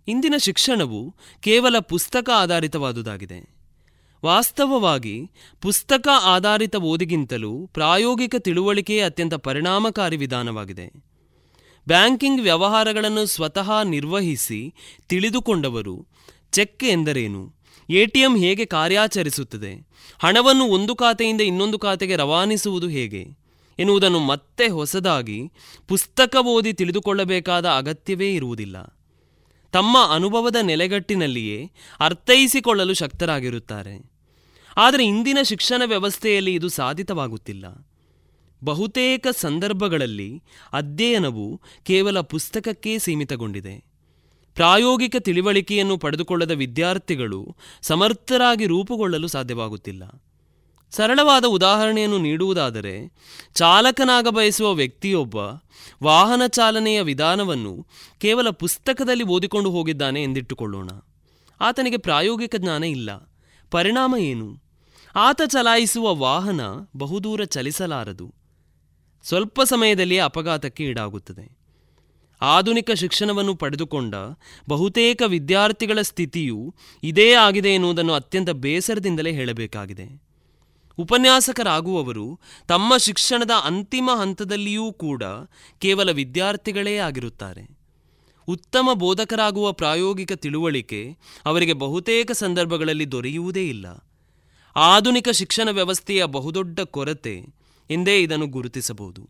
ಇಂದಿನ ಶಿಕ್ಷಣವು ಕೇವಲ ಪುಸ್ತಕ ಆಧಾರಿತವಾದುದಾಗಿದೆ. ವಾಸ್ತವವಾಗಿ, ಪುಸ್ತಕ ಆಧಾರಿತ ಓದಿಗಿಂತಲೂ ಪ್ರಾಯೋಗಿಕ ತಿಳುವಳಿಕೆಯೇ ಅತ್ಯಂತ ಪರಿಣಾಮಕಾರಿ ವಿಧಾನವಾಗಿದೆ. ಬ್ಯಾಂಕಿಂಗ್ ವ್ಯವಹಾರಗಳನ್ನು ಸ್ವತಃ ನಿರ್ವಹಿಸಿ ತಿಳಿದುಕೊಂಡವರು. ಚೆಕ್ ಎಂದರೇನು? ಎಟಿಎಂ ಹೇಗೆ ಕಾರ್ಯಾಚರಿಸುತ್ತದೆ? ಹಣವನ್ನು ಒಂದು ಖಾತೆಯಿಂದ ಇನ್ನೊಂದು ಖಾತೆಗೆ ರವಾನಿಸುವುದು ಹೇಗೆ? ಎನ್ನುವುದನ್ನು ಮತ್ತೆ ಹೊಸದಾಗಿ ಪುಸ್ತಕ ಓದಿ ತಿಳಿದುಕೊಳ್ಳಬೇಕಾದ ಅಗತ್ಯವೇ ಇರುವುದಿಲ್ಲ. ತಮ್ಮ ಅನುಭವದ ನೆಲೆಗಟ್ಟಿನಲ್ಲಿಯೇ ಅರ್ಥೈಸಿಕೊಳ್ಳಲು ಶಕ್ತರಾಗಿರುತ್ತಾರೆ. ಆದರೆ ಇಂದಿನ ಶಿಕ್ಷಣ ವ್ಯವಸ್ಥೆಯಲ್ಲಿ ಇದು ಸಾಧಿತವಾಗುತ್ತಿಲ್ಲ. ಬಹುತೇಕ ಸಂದರ್ಭಗಳಲ್ಲಿ ಅಧ್ಯಯನವು ಕೇವಲ ಪುಸ್ತಕಕ್ಕೇ ಸೀಮಿತಗೊಂಡಿದೆ. ಪ್ರಾಯೋಗಿಕ ತಿಳಿವಳಿಕೆಯನ್ನು ಪಡೆದುಕೊಳ್ಳದ ವಿದ್ಯಾರ್ಥಿಗಳು ಸಮರ್ಥರಾಗಿ ರೂಪುಗೊಳ್ಳಲು ಸಾಧ್ಯವಾಗುತ್ತಿಲ್ಲ. ಸರಳವಾದ ಉದಾಹರಣೆಯನ್ನು ನೀಡುವುದಾದರೆ, ಚಾಲಕನಾಗ ಬಯಸುವ ವ್ಯಕ್ತಿಯೊಬ್ಬ ವಾಹನ ಚಾಲನೆಯ ವಿಧಾನವನ್ನು ಕೇವಲ ಪುಸ್ತಕದಲ್ಲಿ ಓದಿಕೊಂಡು ಹೋಗಿದ್ದಾನೆ ಎಂದಿಟ್ಟುಕೊಳ್ಳೋಣ. ಆತನಿಗೆ ಪ್ರಾಯೋಗಿಕ ಜ್ಞಾನ ಇಲ್ಲ. ಪರಿಣಾಮ ಏನು? ಆತ ಚಲಾಯಿಸುವ ವಾಹನ ಬಹುದೂರ ಚಲಿಸಲಾರದು. ಸ್ವಲ್ಪ ಸಮಯದಲ್ಲಿ ಅಪಘಾತಕ್ಕೆ ಈಡಾಗುತ್ತದೆ. ಆಧುನಿಕ ಶಿಕ್ಷಣವನ್ನು ಪಡೆದುಕೊಂಡ ಬಹುತೇಕ ವಿದ್ಯಾರ್ಥಿಗಳ ಸ್ಥಿತಿಯು ಇದೇ ಆಗಿದೆ ಎನ್ನುವುದನ್ನು ಅತ್ಯಂತ ಬೇಸರದಿಂದಲೇ ಹೇಳಬೇಕಾಗಿದೆ. ಉಪನ್ಯಾಸಕರಾಗುವವರು ತಮ್ಮ ಶಿಕ್ಷಣದ ಅಂತಿಮ ಹಂತದಲ್ಲಿಯೂ ಕೂಡ ಕೇವಲ ವಿದ್ಯಾರ್ಥಿಗಳೇ ಆಗಿರುತ್ತಾರೆ. ಉತ್ತಮ ಬೋಧಕರಾಗುವ ಪ್ರಾಯೋಗಿಕ ತಿಳುವಳಿಕೆ ಅವರಿಗೆ ಬಹುತೇಕ ಸಂದರ್ಭಗಳಲ್ಲಿ ದೊರೆಯುವುದೇ ಇಲ್ಲ. ಆಧುನಿಕ ಶಿಕ್ಷಣ ವ್ಯವಸ್ಥೆಯ ಬಹುದೊಡ್ಡ ಕೊರತೆ ಎಂದೇ ಇದನ್ನು ಗುರುತಿಸಬಹುದು.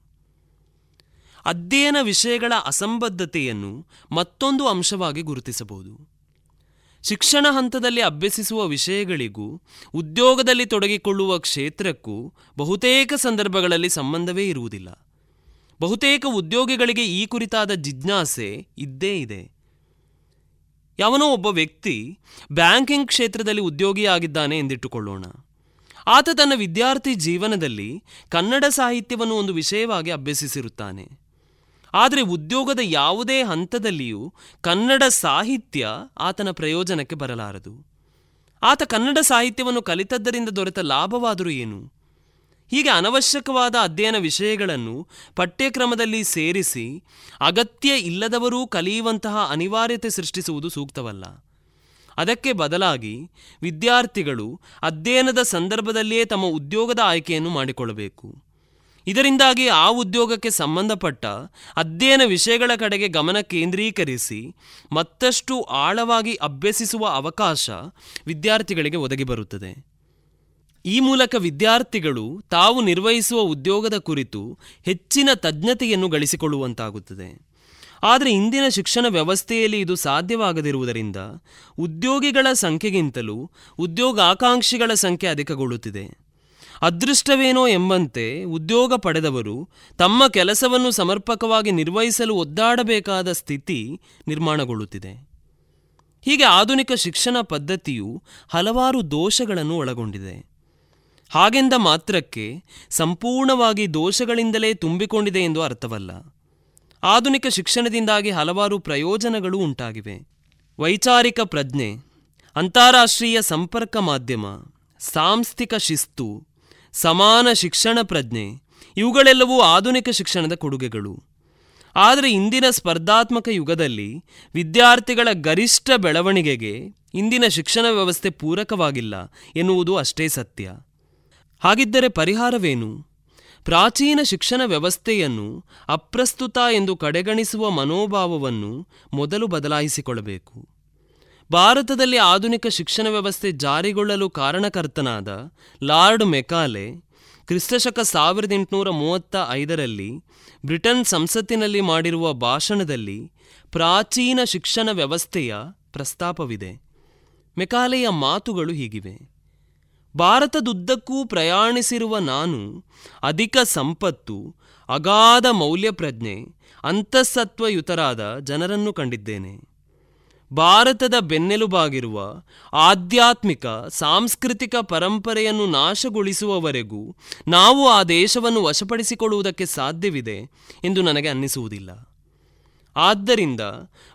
ಅಧ್ಯಯನ ವಿಷಯಗಳ ಅಸಂಬದ್ಧತೆಯನ್ನು ಮತ್ತೊಂದು ಅಂಶವಾಗಿ ಗುರುತಿಸಬಹುದು. ಶಿಕ್ಷಣ ಹಂತದಲ್ಲಿ ಅಭ್ಯಸಿಸುವ ವಿಷಯಗಳಿಗೂ, ಉದ್ಯೋಗದಲ್ಲಿ ತೊಡಗಿಕೊಳ್ಳುವ ಕ್ಷೇತ್ರಕ್ಕೂ ಬಹುತೇಕ ಸಂದರ್ಭಗಳಲ್ಲಿ ಸಂಬಂಧವೇ ಇರುವುದಿಲ್ಲ. ಬಹುತೇಕ ಉದ್ಯೋಗಿಗಳಿಗೆ ಈ ಕುರಿತಾದ ಜಿಜ್ಞಾಸೆ ಇದ್ದೇ ಇದೆ. ಯಾವನೋ ಒಬ್ಬ ವ್ಯಕ್ತಿ ಬ್ಯಾಂಕಿಂಗ್ ಕ್ಷೇತ್ರದಲ್ಲಿ ಉದ್ಯೋಗಿಯಾಗಿದ್ದಾನೆ ಎಂದಿಟ್ಟುಕೊಳ್ಳೋಣ. ಆತ ತನ್ನ ವಿದ್ಯಾರ್ಥಿ ಜೀವನದಲ್ಲಿ ಕನ್ನಡ ಸಾಹಿತ್ಯವನ್ನು ಒಂದು ವಿಷಯವಾಗಿ ಅಭ್ಯಸಿಸಿರುತ್ತಾನೆ. ಆದರೆ ಉದ್ಯೋಗದ ಯಾವುದೇ ಹಂತದಲ್ಲಿಯೂ ಕನ್ನಡ ಸಾಹಿತ್ಯ ಆತನ ಪ್ರಯೋಜನಕ್ಕೆ ಬರಲಾರದು. ಆತ ಕನ್ನಡ ಸಾಹಿತ್ಯವನ್ನು ಕಲಿತದ್ದರಿಂದ ದೊರೆತ ಲಾಭವಾದರೂ ಏನು? ಹೀಗೆ ಅನವಶ್ಯಕವಾದ ಅಧ್ಯಯನ ವಿಷಯಗಳನ್ನು ಪಠ್ಯಕ್ರಮದಲ್ಲಿ ಸೇರಿಸಿ ಅಗತ್ಯ ಇಲ್ಲದವರೂ ಕಲಿಯುವಂತಹ ಅನಿವಾರ್ಯತೆ ಸೃಷ್ಟಿಸುವುದು ಸೂಕ್ತವಲ್ಲ. ಅದಕ್ಕೆ ಬದಲಾಗಿ ವಿದ್ಯಾರ್ಥಿಗಳು ಅಧ್ಯಯನದ ಸಂದರ್ಭದಲ್ಲಿಯೇ ತಮ್ಮ ಉದ್ಯೋಗದ ಆಯ್ಕೆಯನ್ನು ಮಾಡಿಕೊಳ್ಳಬೇಕು. ಇದರಿಂದಾಗಿ ಆ ಉದ್ಯೋಗಕ್ಕೆ ಸಂಬಂಧಪಟ್ಟ ಅಧ್ಯಯನ ವಿಷಯಗಳ ಕಡೆಗೆ ಗಮನ ಕೇಂದ್ರೀಕರಿಸಿ ಮತ್ತಷ್ಟು ಆಳವಾಗಿ ಅಭ್ಯಸಿಸುವ ಅವಕಾಶ ವಿದ್ಯಾರ್ಥಿಗಳಿಗೆ ಒದಗಿ ಬರುತ್ತದೆ. ಈ ಮೂಲಕ ವಿದ್ಯಾರ್ಥಿಗಳು ತಾವು ನಿರ್ವಹಿಸುವ ಉದ್ಯೋಗದ ಕುರಿತು ಹೆಚ್ಚಿನ ತಜ್ಞತೆಯನ್ನು ಗಳಿಸಿಕೊಳ್ಳುವಂತಾಗುತ್ತದೆ. ಆದರೆ ಇಂದಿನ ಶಿಕ್ಷಣ ವ್ಯವಸ್ಥೆಯಲ್ಲಿ ಇದು ಸಾಧ್ಯವಾಗದಿರುವುದರಿಂದ ಉದ್ಯೋಗಿಗಳ ಸಂಖ್ಯೆಗಿಂತಲೂ ಉದ್ಯೋಗ ಆಕಾಂಕ್ಷಿಗಳ ಸಂಖ್ಯೆ ಅಧಿಕಗೊಳ್ಳುತ್ತಿದೆ. ಅದೃಷ್ಟವೇನೋ ಎಂಬಂತೆ ಉದ್ಯೋಗ ಪಡೆದವರು ತಮ್ಮ ಕೆಲಸವನ್ನು ಸಮರ್ಪಕವಾಗಿ ನಿರ್ವಹಿಸಲು ಒದ್ದಾಡಬೇಕಾದ ಸ್ಥಿತಿ ನಿರ್ಮಾಣಗೊಳ್ಳುತ್ತಿದೆ. ಹೀಗೆ ಆಧುನಿಕ ಶಿಕ್ಷಣ ಪದ್ಧತಿಯು ಹಲವಾರು ದೋಷಗಳನ್ನು ಒಳಗೊಂಡಿದೆ. ಹಾಗೆಂದ ಮಾತ್ರಕ್ಕೆ ಸಂಪೂರ್ಣವಾಗಿ ದೋಷಗಳಿಂದಲೇ ತುಂಬಿಕೊಂಡಿದೆ ಎಂದು ಅರ್ಥವಲ್ಲ. ಆಧುನಿಕ ಶಿಕ್ಷಣದಿಂದಾಗಿ ಹಲವಾರು ಪ್ರಯೋಜನಗಳು ಉಂಟಾಗಿವೆ. ವೈಚಾರಿಕ ಪ್ರಜ್ಞೆ, ಅಂತಾರಾಷ್ಟ್ರೀಯ ಸಂಪರ್ಕ ಮಾಧ್ಯಮ, ಸಾಂಸ್ಥಿಕ ಶಿಸ್ತು, ಸಮಾನ ಶಿಕ್ಷಣ ಪ್ರಜ್ಞೆ, ಇವುಗಳೆಲ್ಲವೂ ಆಧುನಿಕ ಶಿಕ್ಷಣದ ಕೊಡುಗೆಗಳು. ಆದರೆ ಇಂದಿನ ಸ್ಪರ್ಧಾತ್ಮಕ ಯುಗದಲ್ಲಿ ವಿದ್ಯಾರ್ಥಿಗಳ ಗರಿಷ್ಠ ಬೆಳವಣಿಗೆಗೆ ಇಂದಿನ ಶಿಕ್ಷಣ ವ್ಯವಸ್ಥೆ ಪೂರಕವಾಗಿಲ್ಲ ಎನ್ನುವುದು ಅಷ್ಟೇ ಸತ್ಯ. ಹಾಗಿದ್ದರೆ ಪರಿಹಾರವೇನು? ಪ್ರಾಚೀನ ಶಿಕ್ಷಣ ವ್ಯವಸ್ಥೆಯನ್ನು ಅಪ್ರಸ್ತುತ ಎಂದು ಕಡೆಗಣಿಸುವ ಮನೋಭಾವವನ್ನು ಮೊದಲು ಬದಲಾಯಿಸಿಕೊಳ್ಳಬೇಕು. ಭಾರತದಲ್ಲಿ ಆಧುನಿಕ ಶಿಕ್ಷಣ ವ್ಯವಸ್ಥೆ ಜಾರಿಗೊಳ್ಳಲು ಕಾರಣಕರ್ತನಾದ ಲಾರ್ಡ್ ಮೆಕಾಲೆ ಕ್ರಿಸ್ತಶಕ ಸಾವಿರದ ಎಂಟುನೂರ ಮೂವತ್ತ ಐದರಲ್ಲಿ ಬ್ರಿಟನ್ ಸಂಸತ್ತಿನಲ್ಲಿ ಮಾಡಿರುವ ಭಾಷಣದಲ್ಲಿ ಪ್ರಾಚೀನ ಶಿಕ್ಷಣ ವ್ಯವಸ್ಥೆಯ ಪ್ರಸ್ತಾಪವಿದೆ. ಮೆಕಾಲೆಯ ಮಾತುಗಳು ಹೀಗಿವೆ. ಭಾರತದುದ್ದಕ್ಕೂ ಪ್ರಯಾಣಿಸಿರುವ ನಾನು ಅಧಿಕ ಸಂಪತ್ತು, ಅಗಾಧ ಮೌಲ್ಯಪ್ರಜ್ಞೆ, ಅಂತಃಸತ್ವಯುತರಾದ ಜನರನ್ನು ಕಂಡಿದ್ದೇನೆ. ಭಾರತದ ಬೆನ್ನೆಲುಬಾಗಿರುವ ಆಧ್ಯಾತ್ಮಿಕ, ಸಾಂಸ್ಕೃತಿಕ ಪರಂಪರೆಯನ್ನು ನಾಶಗೊಳಿಸುವವರೆಗೂ ನಾವು ಆ ದೇಶವನ್ನು ವಶಪಡಿಸಿಕೊಳ್ಳುವುದಕ್ಕೆ ಸಾಧ್ಯವಿದೆ ಎಂದು ನನಗೆ ಅನ್ನಿಸುವುದಿಲ್ಲ. ಆದ್ದರಿಂದ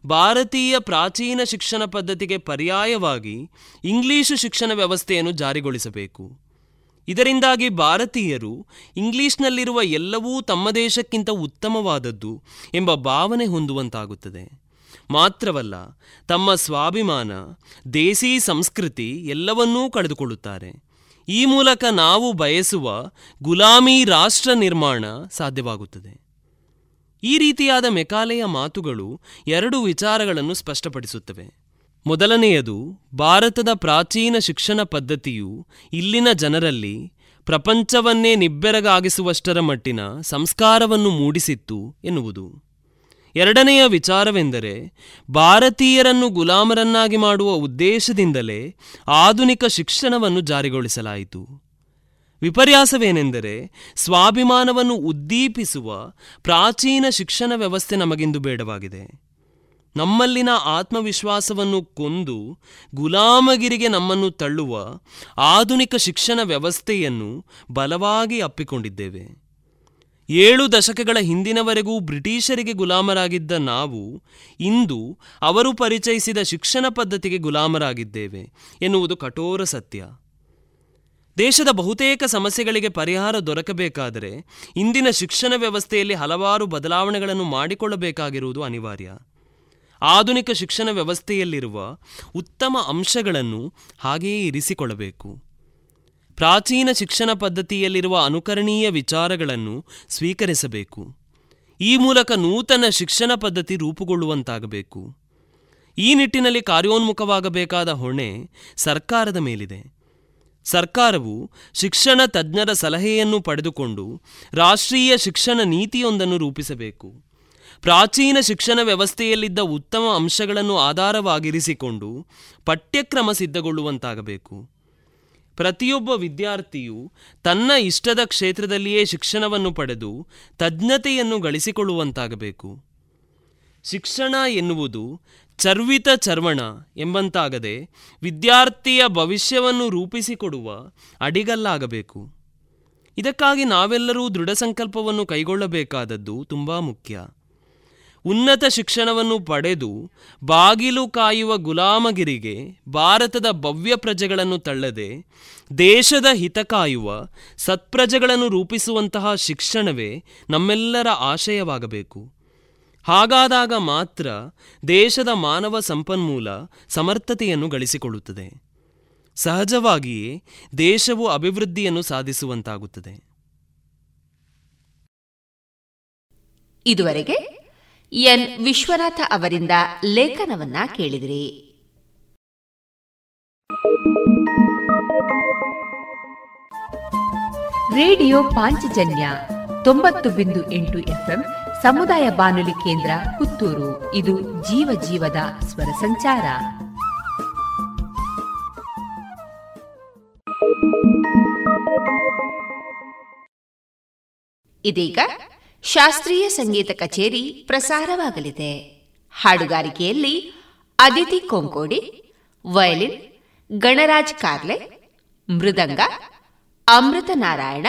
ಭಾರತೀಯ ಪ್ರಾಚೀನ ಶಿಕ್ಷಣ ಪದ್ಧತಿಗೆ ಪರ್ಯಾಯವಾಗಿ ಇಂಗ್ಲಿಶು ಶಿಕ್ಷಣ ವ್ಯವಸ್ಥೆಯನ್ನು ಜಾರಿಗೊಳಿಸಬೇಕು. ಇದರಿಂದಾಗಿ ಭಾರತೀಯರು ಇಂಗ್ಲಿಷ್ನಲ್ಲಿರುವ ಎಲ್ಲವೂ ತಮ್ಮ ದೇಶಕ್ಕಿಂತ ಉತ್ತಮವಾದದ್ದು ಎಂಬ ಭಾವನೆ ಹೊಂದುವಂತಾಗುತ್ತದೆ. ಮಾತ್ರವಲ್ಲ, ತಮ್ಮ ಸ್ವಾಭಿಮಾನ, ದೇಸಿ ಸಂಸ್ಕೃತಿ ಎಲ್ಲವನ್ನೂ ಕಳೆದುಕೊಳ್ಳುತ್ತಾರೆ. ಈ ಮೂಲಕ ನಾವು ಬಯಸುವ ಗುಲಾಮಿ ರಾಷ್ಟ್ರ ನಿರ್ಮಾಣ ಸಾಧ್ಯವಾಗುತ್ತದೆ. ಈ ರೀತಿಯಾದ ಮೆಕಾಲೆಯ ಮಾತುಗಳು ಎರಡು ವಿಚಾರಗಳನ್ನು ಸ್ಪಷ್ಟಪಡಿಸುತ್ತವೆ. ಮೊದಲನೆಯದು, ಭಾರತದ ಪ್ರಾಚೀನ ಶಿಕ್ಷಣ ಪದ್ಧತಿಯು ಇಲ್ಲಿನ ಜನರಲ್ಲಿ ಪ್ರಪಂಚವನ್ನೇ ನಿಬ್ಬೆರಗಾಗಿಸುವಷ್ಟರ ಮಟ್ಟಿನ ಸಂಸ್ಕಾರವನ್ನು ಮೂಡಿಸಿತ್ತು ಎನ್ನುವುದು. ಎರಡನೆಯ ವಿಚಾರವೆಂದರೆ, ಭಾರತೀಯರನ್ನು ಗುಲಾಮರನ್ನಾಗಿ ಮಾಡುವ ಉದ್ದೇಶದಿಂದಲೇ ಆಧುನಿಕ ಶಿಕ್ಷಣವನ್ನು ಜಾರಿಗೊಳಿಸಲಾಯಿತು. ವಿಪರ್ಯಾಸವೇನೆಂದರೆ ಸ್ವಾಭಿಮಾನವನ್ನು ಉದ್ದೀಪಿಸುವ ಪ್ರಾಚೀನ ಶಿಕ್ಷಣ ವ್ಯವಸ್ಥೆ ನಮಗಿಂದು ಬೇಡವಾಗಿದೆ. ನಮ್ಮಲ್ಲಿನ ಆತ್ಮವಿಶ್ವಾಸವನ್ನು ಕೊಂದು ಗುಲಾಮಗಿರಿಗೆ ನಮ್ಮನ್ನು ತಳ್ಳುವ ಆಧುನಿಕ ಶಿಕ್ಷಣ ವ್ಯವಸ್ಥೆಯನ್ನು ಬಲವಾಗಿ ಅಪ್ಪಿಕೊಂಡಿದ್ದೇವೆ. ಏಳು ದಶಕಗಳ ಹಿಂದಿನವರೆಗೂ ಬ್ರಿಟಿಷರಿಗೆ ಗುಲಾಮರಾಗಿದ್ದ ನಾವು ಇಂದು ಅವರು ಪರಿಚಯಿಸಿದ ಶಿಕ್ಷಣ ಪದ್ಧತಿಗೆ ಗುಲಾಮರಾಗಿದ್ದೇವೆ ಎನ್ನುವುದು ಕಠೋರ ಸತ್ಯ. ದೇಶದ ಬಹುತೇಕ ಸಮಸ್ಯೆಗಳಿಗೆ ಪರಿಹಾರ ದೊರಕಬೇಕಾದರೆ ಇಂದಿನ ಶಿಕ್ಷಣ ವ್ಯವಸ್ಥೆಯಲ್ಲಿ ಹಲವಾರು ಬದಲಾವಣೆಗಳನ್ನು ಮಾಡಿಕೊಳ್ಳಬೇಕಾಗಿರುವುದು ಅನಿವಾರ್ಯ. ಆಧುನಿಕ ಶಿಕ್ಷಣ ವ್ಯವಸ್ಥೆಯಲ್ಲಿರುವ ಉತ್ತಮ ಅಂಶಗಳನ್ನು ಹಾಗೆಯೇ ಇರಿಸಿಕೊಳ್ಳಬೇಕು. ಪ್ರಾಚೀನ ಶಿಕ್ಷಣ ಪದ್ಧತಿಯಲ್ಲಿರುವ ಅನುಕರಣೀಯ ವಿಚಾರಗಳನ್ನು ಸ್ವೀಕರಿಸಬೇಕು. ಈ ಮೂಲಕ ನೂತನ ಶಿಕ್ಷಣ ಪದ್ಧತಿ ರೂಪುಗೊಳ್ಳುವಂತಾಗಬೇಕು. ಈ ನಿಟ್ಟಿನಲ್ಲಿ ಕಾರ್ಯೋನ್ಮುಖವಾಗಬೇಕಾದ ಹೊಣೆ ಸರ್ಕಾರದ ಮೇಲಿದೆ. ಸರ್ಕಾರವು ಶಿಕ್ಷಣ ತಜ್ಞರ ಸಲಹೆಯನ್ನು ಪಡೆದುಕೊಂಡು ರಾಷ್ಟ್ರೀಯ ಶಿಕ್ಷಣ ನೀತಿಯೊಂದನ್ನು ರೂಪಿಸಬೇಕು. ಪ್ರಾಚೀನ ಶಿಕ್ಷಣ ವ್ಯವಸ್ಥೆಯಲ್ಲಿದ್ದ ಉತ್ತಮ ಅಂಶಗಳನ್ನು ಆಧಾರವಾಗಿರಿಸಿಕೊಂಡು ಪಠ್ಯಕ್ರಮ ಸಿದ್ಧಗೊಳ್ಳುವಂತಾಗಬೇಕು. ಪ್ರತಿಯೊಬ್ಬ ವಿದ್ಯಾರ್ಥಿಯು ತನ್ನ ಇಷ್ಟದ ಕ್ಷೇತ್ರದಲ್ಲಿಯೇ ಶಿಕ್ಷಣವನ್ನು ಪಡೆದು ತಜ್ಞತೆಯನ್ನು ಗಳಿಸಿಕೊಳ್ಳುವಂತಾಗಬೇಕು. ಶಿಕ್ಷಣ ಎನ್ನುವುದು ಚರ್ವಿತ ಚರ್ವಣ ಎಂಬಂತಾಗದೆ ವಿದ್ಯಾರ್ಥಿಯ ಭವಿಷ್ಯವನ್ನು ರೂಪಿಸಿಕೊಡುವ ಅಡಿಗಲ್ಲಾಗಬೇಕು. ಇದಕ್ಕಾಗಿ ನಾವೆಲ್ಲರೂ ದೃಢ ಸಂಕಲ್ಪವನ್ನು ಕೈಗೊಳ್ಳಬೇಕಾದದ್ದು ತುಂಬ ಮುಖ್ಯ. ಉನ್ನತ ಶಿಕ್ಷಣವನ್ನು ಪಡೆದು ಬಾಗಿಲು ಕಾಯುವ ಗುಲಾಮಗಿರಿಗೆ ಭಾರತದ ಭವ್ಯ ಪ್ರಜೆಗಳನ್ನು ತಳ್ಳದೆ ದೇಶದ ಹಿತ ಕಾಯುವ ಸತ್ಪ್ರಜೆಗಳನ್ನು ರೂಪಿಸುವಂತಹ ಶಿಕ್ಷಣವೇ ನಮ್ಮೆಲ್ಲರ ಆಶಯವಾಗಬೇಕು. ಹಾಗಾದಾಗ ಮಾತ್ರ ದೇಶದ ಮಾನವ ಸಂಪನ್ಮೂಲ ಸಮರ್ಥತೆಯನ್ನು ಗಳಿಸಿಕೊಳ್ಳುತ್ತದೆ. ಸಹಜವಾಗಿಯೇ ದೇಶವು ಅಭಿವೃದ್ಧಿಯನ್ನು ಸಾಧಿಸುವಂತಾಗುತ್ತದೆ. ಇದುವರೆಗೆ ಎನ್. ವಿಶ್ವನಾಥ ಅವರಿಂದ ಲೇಖನವನ್ನ ಕೇಳಿದಿರಿ. ರೇಡಿಯೋ ಪಾಂಚಜನ್ಯ ತೊಂಬತ್ತು ಬಿಂದು ಎಂಟು ಎಫ್ಎಂ ಸಮುದಾಯ ಬಾನುಲಿ ಕೇಂದ್ರ ಪುತ್ತೂರು. ಇದು ಜೀವ ಜೀವದ ಸ್ವರ ಸಂಚಾರ. ಇದೀಗ ಶಾಸ್ತ್ರೀಯ ಸಂಗೀತ ಕಚೇರಿ ಪ್ರಸಾರವಾಗಲಿದೆ. ಹಾಡುಗಾರಿಕೆಯಲ್ಲಿ ಅದಿತಿ ಕೊಂಕೋಡಿ, ವಯಲಿನ್, ಗಣರಾಜ್ ಕಾರ್ಲೆ, ಮೃದಂಗ, ಅಮೃತ ನಾರಾಯಣ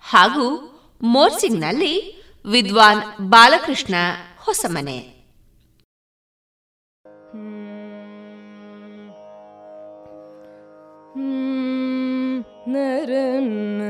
ಹಾಗೂ ಮೋರ್ಸಿಂಗ್ನಲ್ಲಿ ವಿದ್ವಾನ್ ಬಾಲಕೃಷ್ಣ ಹೊಸಮನೆ. ನರನ್ನ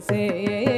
say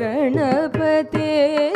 गणपते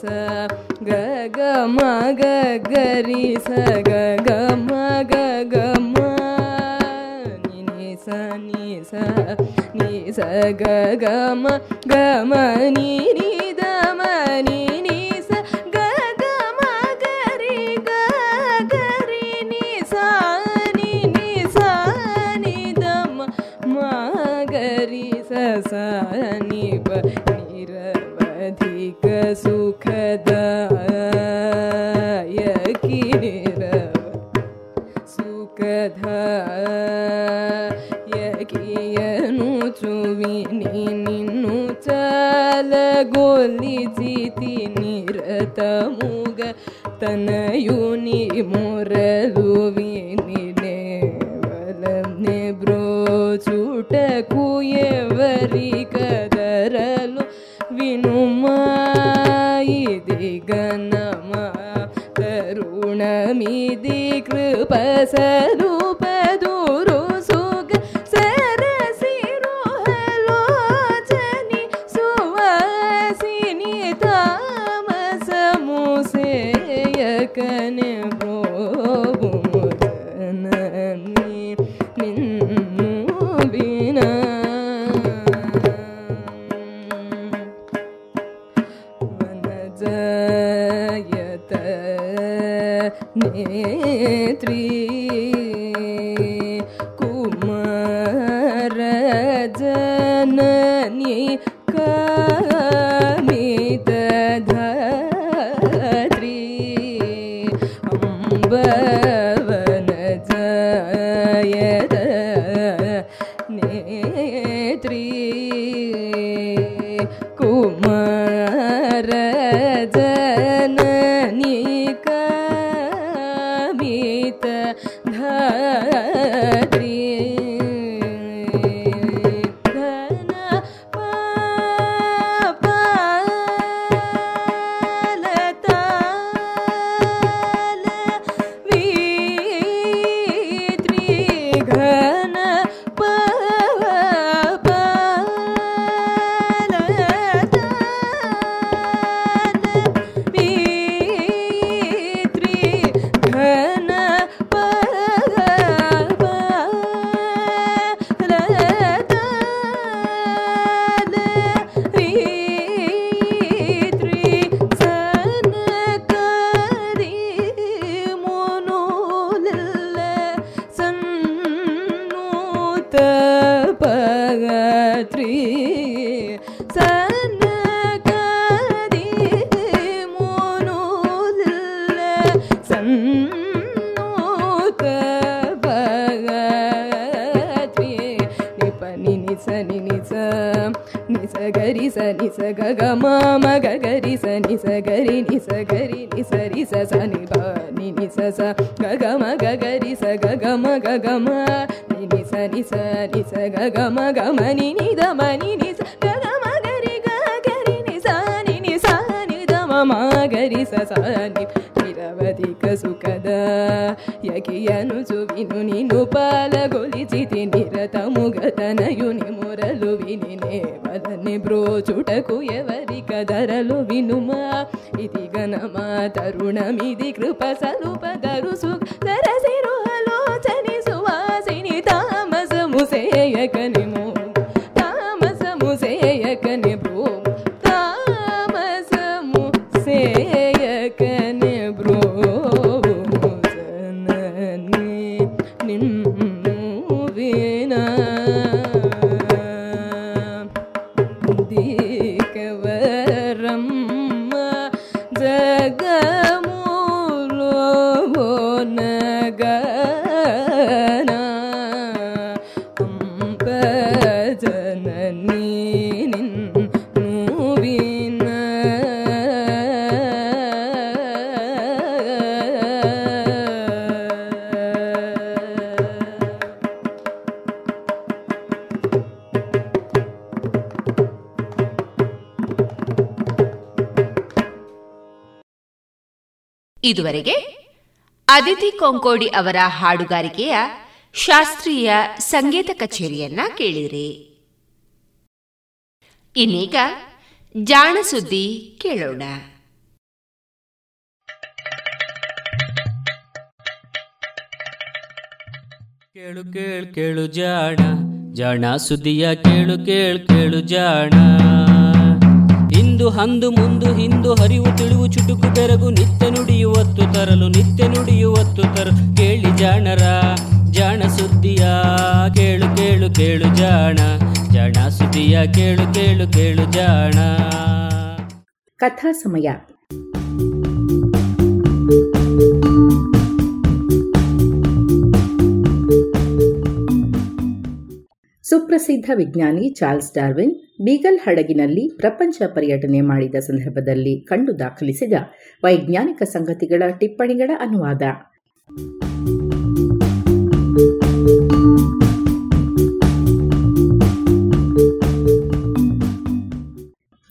ಸ ಗ ಗ ಮ ಗ ಗ ರಿ ಸ ಗ ಗ ಮ ಗ ಗ ಮ ni sa ni sa ni sa ga ga ma ga ma ni ni da ma ni ಗರು ಸುಖ ಇದುವರೆಗೆ ಅದಿತಿ ಕೊಂಕೋಡಿ ಅವರ ಹಾಡುಗಾರಿಕೆಯ ಶಾಸ್ತ್ರೀಯ ಸಂಗೀತ ಕಚೇರಿಯನ್ನ ಕೇಳಿರಿ. ಇನ್ನೀಗ ಜಾಣ ಸುದ್ದಿ ಕೇಳೋಣ. ಕೇಳು ಕೇಳು ಕೇಳು ಜಾಣ ಜಾಣ ಸುದ್ದಿಯ ಕೇಳು ಕೇಳು ಕೇಳು ಜಾಣ. ಇಂದು ಅಂದು ಮುಂದು ಹಿಂದು ಹರಿವು ತಿಳಿವು ಚುಟುಕು ಬೆರಗು ನಿತ್ಯ ನುಡಿಯುವತ್ತು ತರಲು ನಿತ್ಯ ನುಡಿಯುವತ್ತು ತರಲು ಕೇಳಿ ಜಾಣರ, ಜಾಣ ಸುದ್ದಿಯ, ಕೇಳು ಕೇಳು ಕೇಳು ಜಾಣ. ಜಾಣ ಸುದ್ದಿಯ, ಕೇಳು ಕೇಳು ಕೇಳು ಜಾಣ. ಕಥಾ ಸಮಯ. ಸುಪ್ರಸಿದ್ಧ ವಿಜ್ಞಾನಿ ಚಾರ್ಲ್ಸ್ ಡಾರ್ವಿನ್ ಬೀಗಲ್ ಹಡಗಿನಲ್ಲಿ ಪ್ರಪಂಚ ಪರ್ಯಟನೆ ಮಾಡಿದ ಸಂದರ್ಭದಲ್ಲಿ ಕಂಡು ದಾಖಲಿಸಿದ ವೈಜ್ಞಾನಿಕ ಸಂಗತಿಗಳ ಟಿಪ್ಪಣಿಗಳ ಅನುವಾದ.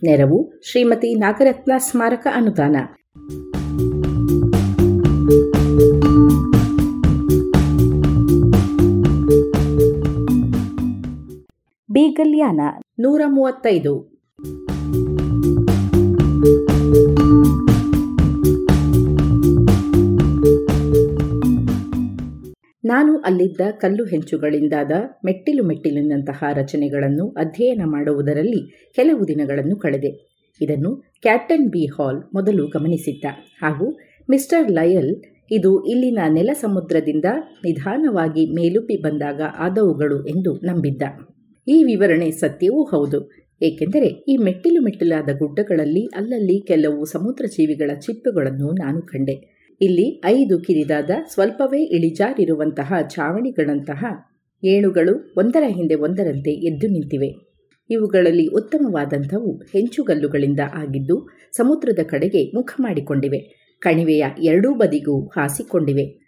ನೆರವು ಶ್ರೀಮತಿ ನಾಗರತ್ನ ಸ್ಮಾರಕ ಅನುದಾನ. ಬೀಗಲ್ಯಾನ ನೂರ ಮೂವತ್ತೈದು ನಾನು ಅಲ್ಲಿದ್ದ ಕಲ್ಲು ಹೆಂಚುಗಳಿಂದಾದ ಮೆಟ್ಟಿಲು ಮೆಟ್ಟಿಲಿನಂತಹ ರಚನೆಗಳನ್ನು ಅಧ್ಯಯನ ಮಾಡುವುದರಲ್ಲಿ ಕೆಲವು ದಿನಗಳನ್ನು ಕಳೆದೆ. ಇದನ್ನು ಕ್ಯಾಪ್ಟನ್ ಬಿ ಹಾಲ್ ಮೊದಲು ಗಮನಿಸಿದ್ದ. ಹಾಗೂ ಮಿಸ್ಟರ್ ಲಯಲ್ ಇದು ಇಲ್ಲಿನ ನೆಲ ಸಮುದ್ರದಿಂದ ನಿಧಾನವಾಗಿ ಮೇಲುಪ್ಪಿ ಬಂದಾಗ ಆದವುಗಳು ಎಂದು ನಂಬಿದ್ದ. ಈ ವಿವರಣೆ ಸತ್ಯವೂ ಹೌದು. ಏಕೆಂದರೆ ಈ ಮೆಟ್ಟಿಲು ಮೆಟ್ಟಿಲಾದ ಗುಡ್ಡಗಳಲ್ಲಿ ಅಲ್ಲಲ್ಲಿ ಕೆಲವು ಸಮುದ್ರ ಜೀವಿಗಳ ಚಿಪ್ಪುಗಳನ್ನು ನಾನು ಕಂಡೆ. ಇಲ್ಲಿ ಐದು ಕಿರಿದಾದ, ಸ್ವಲ್ಪವೇ ಇಳಿಜಾರಿರುವಂತಹ ಛಾವಣಿಗಳಂತಹ ಏಣುಗಳು ಒಂದರ ಹಿಂದೆ ಒಂದರಂತೆ ಎದ್ದು ನಿಂತಿವೆ. ಇವುಗಳಲ್ಲಿ ಉತ್ತಮವಾದಂಥವು ಹೆಂಚುಗಲ್ಲುಗಳಿಂದ ಆಗಿದ್ದು ಸಮುದ್ರದ ಕಡೆಗೆ ಮುಖ ಮಾಡಿಕೊಂಡಿವೆ. ಕಣಿವೆಯ ಎರಡೂ ಬದಿಗೂ ಹಾಸಿಕೊಂಡಿವೆ.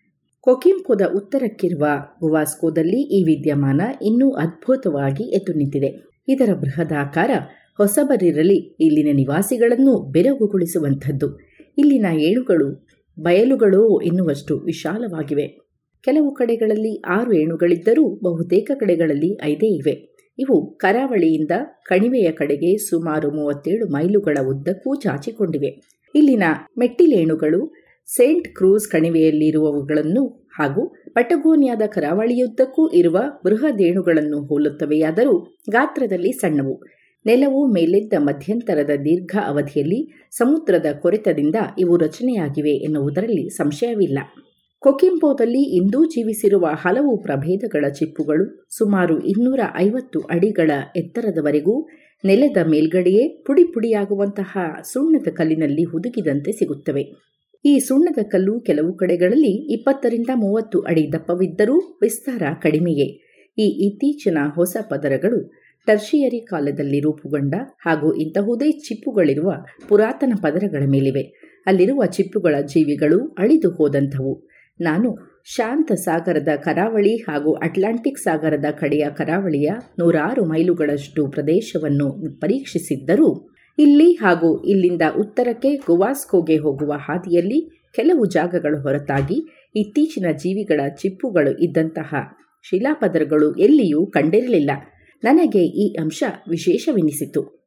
ಕೊಕಿಂಪುದ ಉತ್ತರಕ್ಕಿರುವ ಗುವಾಸ್ಕೋದಲ್ಲಿ ಈ ವಿದ್ಯಮಾನ ಇನ್ನೂ ಅದ್ಭುತವಾಗಿ ಎದ್ದು ನಿಂತಿದೆ. ಇದರ ಬೃಹದಾಕಾರ ಹೊಸಬರಿರಲಿ ಇಲ್ಲಿನ ನಿವಾಸಿಗಳನ್ನು ಬೆರಗುಗೊಳಿಸುವಂಥದ್ದು. ಇಲ್ಲಿನ ಏಣುಗಳು, ಬಯಲುಗಳೋ ಎನ್ನುವಷ್ಟು ವಿಶಾಲವಾಗಿವೆ. ಕೆಲವು ಕಡೆಗಳಲ್ಲಿ ಆರು ಏಣುಗಳಿದ್ದರೂ ಬಹುತೇಕ ಕಡೆಗಳಲ್ಲಿ ಐದೇ ಇವೆ. ಇವು ಕರಾವಳಿಯಿಂದ ಕಣಿವೆಯ ಕಡೆಗೆ ಸುಮಾರು ಮೂವತ್ತೇಳು ಮೈಲುಗಳ ಉದ್ದಕ್ಕೂ ಚಾಚಿಕೊಂಡಿವೆ. ಇಲ್ಲಿನ ಮೆಟ್ಟಿಲೇಣುಗಳು ಸೇಂಟ್ ಕ್ರೂಸ್ ಕಣಿವೆಯಲ್ಲಿರುವವುಗಳನ್ನು ಹಾಗೂ ಪಟಗೋನಿಯಾದ ಕರಾವಳಿಯುದ್ದಕ್ಕೂ ಇರುವ ಬೃಹದೇಣುಗಳನ್ನು ಹೋಲುತ್ತವೆಯಾದರೂ ಗಾತ್ರದಲ್ಲಿ ಸಣ್ಣವು. ನೆಲವು ಮೇಲೆದ್ದ ಮಧ್ಯಂತರದ ದೀರ್ಘ ಅವಧಿಯಲ್ಲಿ ಸಮುದ್ರದ ಕೊರೆತದಿಂದ ಇವು ರಚನೆಯಾಗಿವೆ ಎನ್ನುವುದರಲ್ಲಿ ಸಂಶಯವಿಲ್ಲ. ಕೊಕಿಂಪೋದಲ್ಲಿ ಇಂದೂ ಜೀವಿಸಿರುವ ಹಲವು ಪ್ರಭೇದಗಳ ಚಿಪ್ಪುಗಳು ಸುಮಾರು ಇನ್ನೂರ ಐವತ್ತು ಅಡಿಗಳ ಎತ್ತರದವರೆಗೂ ನೆಲದ ಮೇಲ್ಗಡೆಯೇ ಪುಡಿ ಪುಡಿಯಾಗುವಂತಹ ಸುಣ್ಣದ ಕಲ್ಲಿನಲ್ಲಿ ಹುದುಗಿದಂತೆ ಸಿಗುತ್ತವೆ. ಈ ಸುಣ್ಣದ ಕಲ್ಲು ಕೆಲವು ಕಡೆಗಳಲ್ಲಿ ಇಪ್ಪತ್ತರಿಂದ ಮೂವತ್ತು ಅಡಿ ದಪ್ಪವಿದ್ದರೂ ವಿಸ್ತಾರ ಕಡಿಮೆಯೇ. ಈ ಇತ್ತೀಚಿನ ಹೊಸ ಪದರಗಳು ಟರ್ಷಿಯರಿ ಕಾಲದಲ್ಲಿ ರೂಪುಗೊಂಡ ಹಾಗೂ ಇಂತಹುದೇ ಚಿಪ್ಪುಗಳಿರುವ ಪುರಾತನ ಪದರಗಳ ಮೇಲಿವೆ. ಅಲ್ಲಿರುವ ಚಿಪ್ಪುಗಳ ಜೀವಿಗಳು ಅಳಿದು ಹೋದಂಥವು. ನಾನು ಶಾಂತ ಸಾಗರದ ಕರಾವಳಿ ಹಾಗೂ ಅಟ್ಲಾಂಟಿಕ್ ಸಾಗರದ ಕಡೆಯ ಕರಾವಳಿಯ ನೂರಾರು ಮೈಲುಗಳಷ್ಟು ಪ್ರದೇಶವನ್ನು ಪರೀಕ್ಷಿಸಿದ್ದರೂ ಇಲ್ಲಿ ಹಾಗೂ ಇಲ್ಲಿಂದ ಉತ್ತರಕ್ಕೆ ಗುವಾಸ್ಕೋಗೆ ಹೋಗುವ ಹಾದಿಯಲ್ಲಿ ಕೆಲವು ಜಾಗಗಳು ಹೊರತಾಗಿ ಇತ್ತೀಚಿನ ಜೀವಿಗಳ ಚಿಪ್ಪುಗಳು ಇದ್ದಂತಹ ಶಿಲಾಪದರಗಳು ಎಲ್ಲಿಯೂ ಕಂಡಿರಲಿಲ್ಲ. ನನಗೆ ಈ ಅಂಶ ವಿಶೇಷವೆನಿಸಿತು.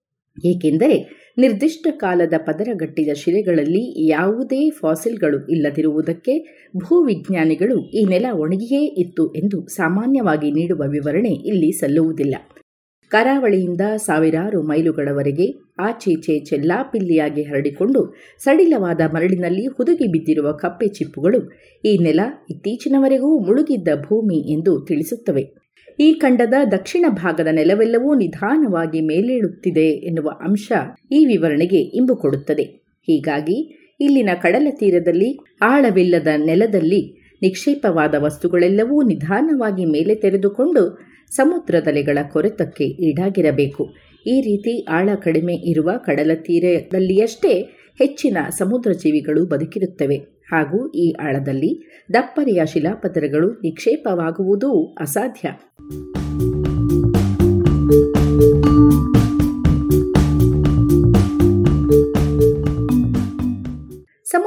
ಏಕೆಂದರೆ ನಿರ್ದಿಷ್ಟ ಕಾಲದ ಪದರಗಟ್ಟಿದ ಶಿಲೆಗಳಲ್ಲಿ ಯಾವುದೇ ಫಾಸಿಲ್ಗಳು ಇಲ್ಲದಿರುವುದಕ್ಕೆ ಭೂವಿಜ್ಞಾನಿಗಳು ಈ ನೆಲ ಒಣಗಿಯೇ ಇತ್ತು ಎಂದು ಸಾಮಾನ್ಯವಾಗಿ ನೀಡುವ ವಿವರಣೆ ಇಲ್ಲಿ ಸಲ್ಲುವುದಿಲ್ಲ. ಕರಾವಳಿಯಿಂದ ಸಾವಿರಾರು ಮೈಲುಗಳವರೆಗೆ ಆಚೀಚೆ ಚೆಲ್ಲಾಪಿಲ್ಲಿಯಾಗಿ ಹರಡಿಕೊಂಡು ಸಡಿಲವಾದ ಮರಳಿನಲ್ಲಿ ಹುದುಗಿ ಬಿದ್ದಿರುವ ಕಪ್ಪೆ ಚಿಪ್ಪುಗಳು ಈ ನೆಲ ಇತ್ತೀಚಿನವರೆಗೂ ಮುಳುಗಿದ್ದ ಭೂಮಿ ಎಂದು ತಿಳಿಸುತ್ತವೆ. ಈ ಖಂಡದ ದಕ್ಷಿಣ ಭಾಗದ ನೆಲವೆಲ್ಲವೂ ನಿಧಾನವಾಗಿ ಮೇಲೇಳುತ್ತಿದೆ ಎನ್ನುವ ಅಂಶ ಈ ವಿವರಣೆಗೆ ಇಂಬು ಕೊಡುತ್ತದೆ. ಹೀಗಾಗಿ ಇಲ್ಲಿನ ಕಡಲ ತೀರದಲ್ಲಿ ಆಳವಿಲ್ಲದ ನೆಲದಲ್ಲಿ ನಿಕ್ಷೇಪವಾದ ವಸ್ತುಗಳೆಲ್ಲವೂ ನಿಧಾನವಾಗಿ ಮೇಲೆ ತೆರೆದುಕೊಂಡು ಸಮುದ್ರದಲೆಗಳ ಕೊರೆತಕ್ಕೆ ಈಡಾಗಿರಬೇಕು. ಈ ರೀತಿ ಆಳ ಕಡಿಮೆ ಇರುವ ಕಡಲ ತೀರದಲ್ಲಿಯಷ್ಟೇ ಹೆಚ್ಚಿನ ಸಮುದ್ರ ಜೀವಿಗಳು ಬದುಕಿರುತ್ತವೆ. ಹಾಗೂ ಈ ಆಳದಲ್ಲಿ ದಪ್ಪನೆಯ ಶಿಲಾಪದರಗಳು ನಿಕ್ಷೇಪವಾಗುವುದೂ ಅಸಾಧ್ಯ.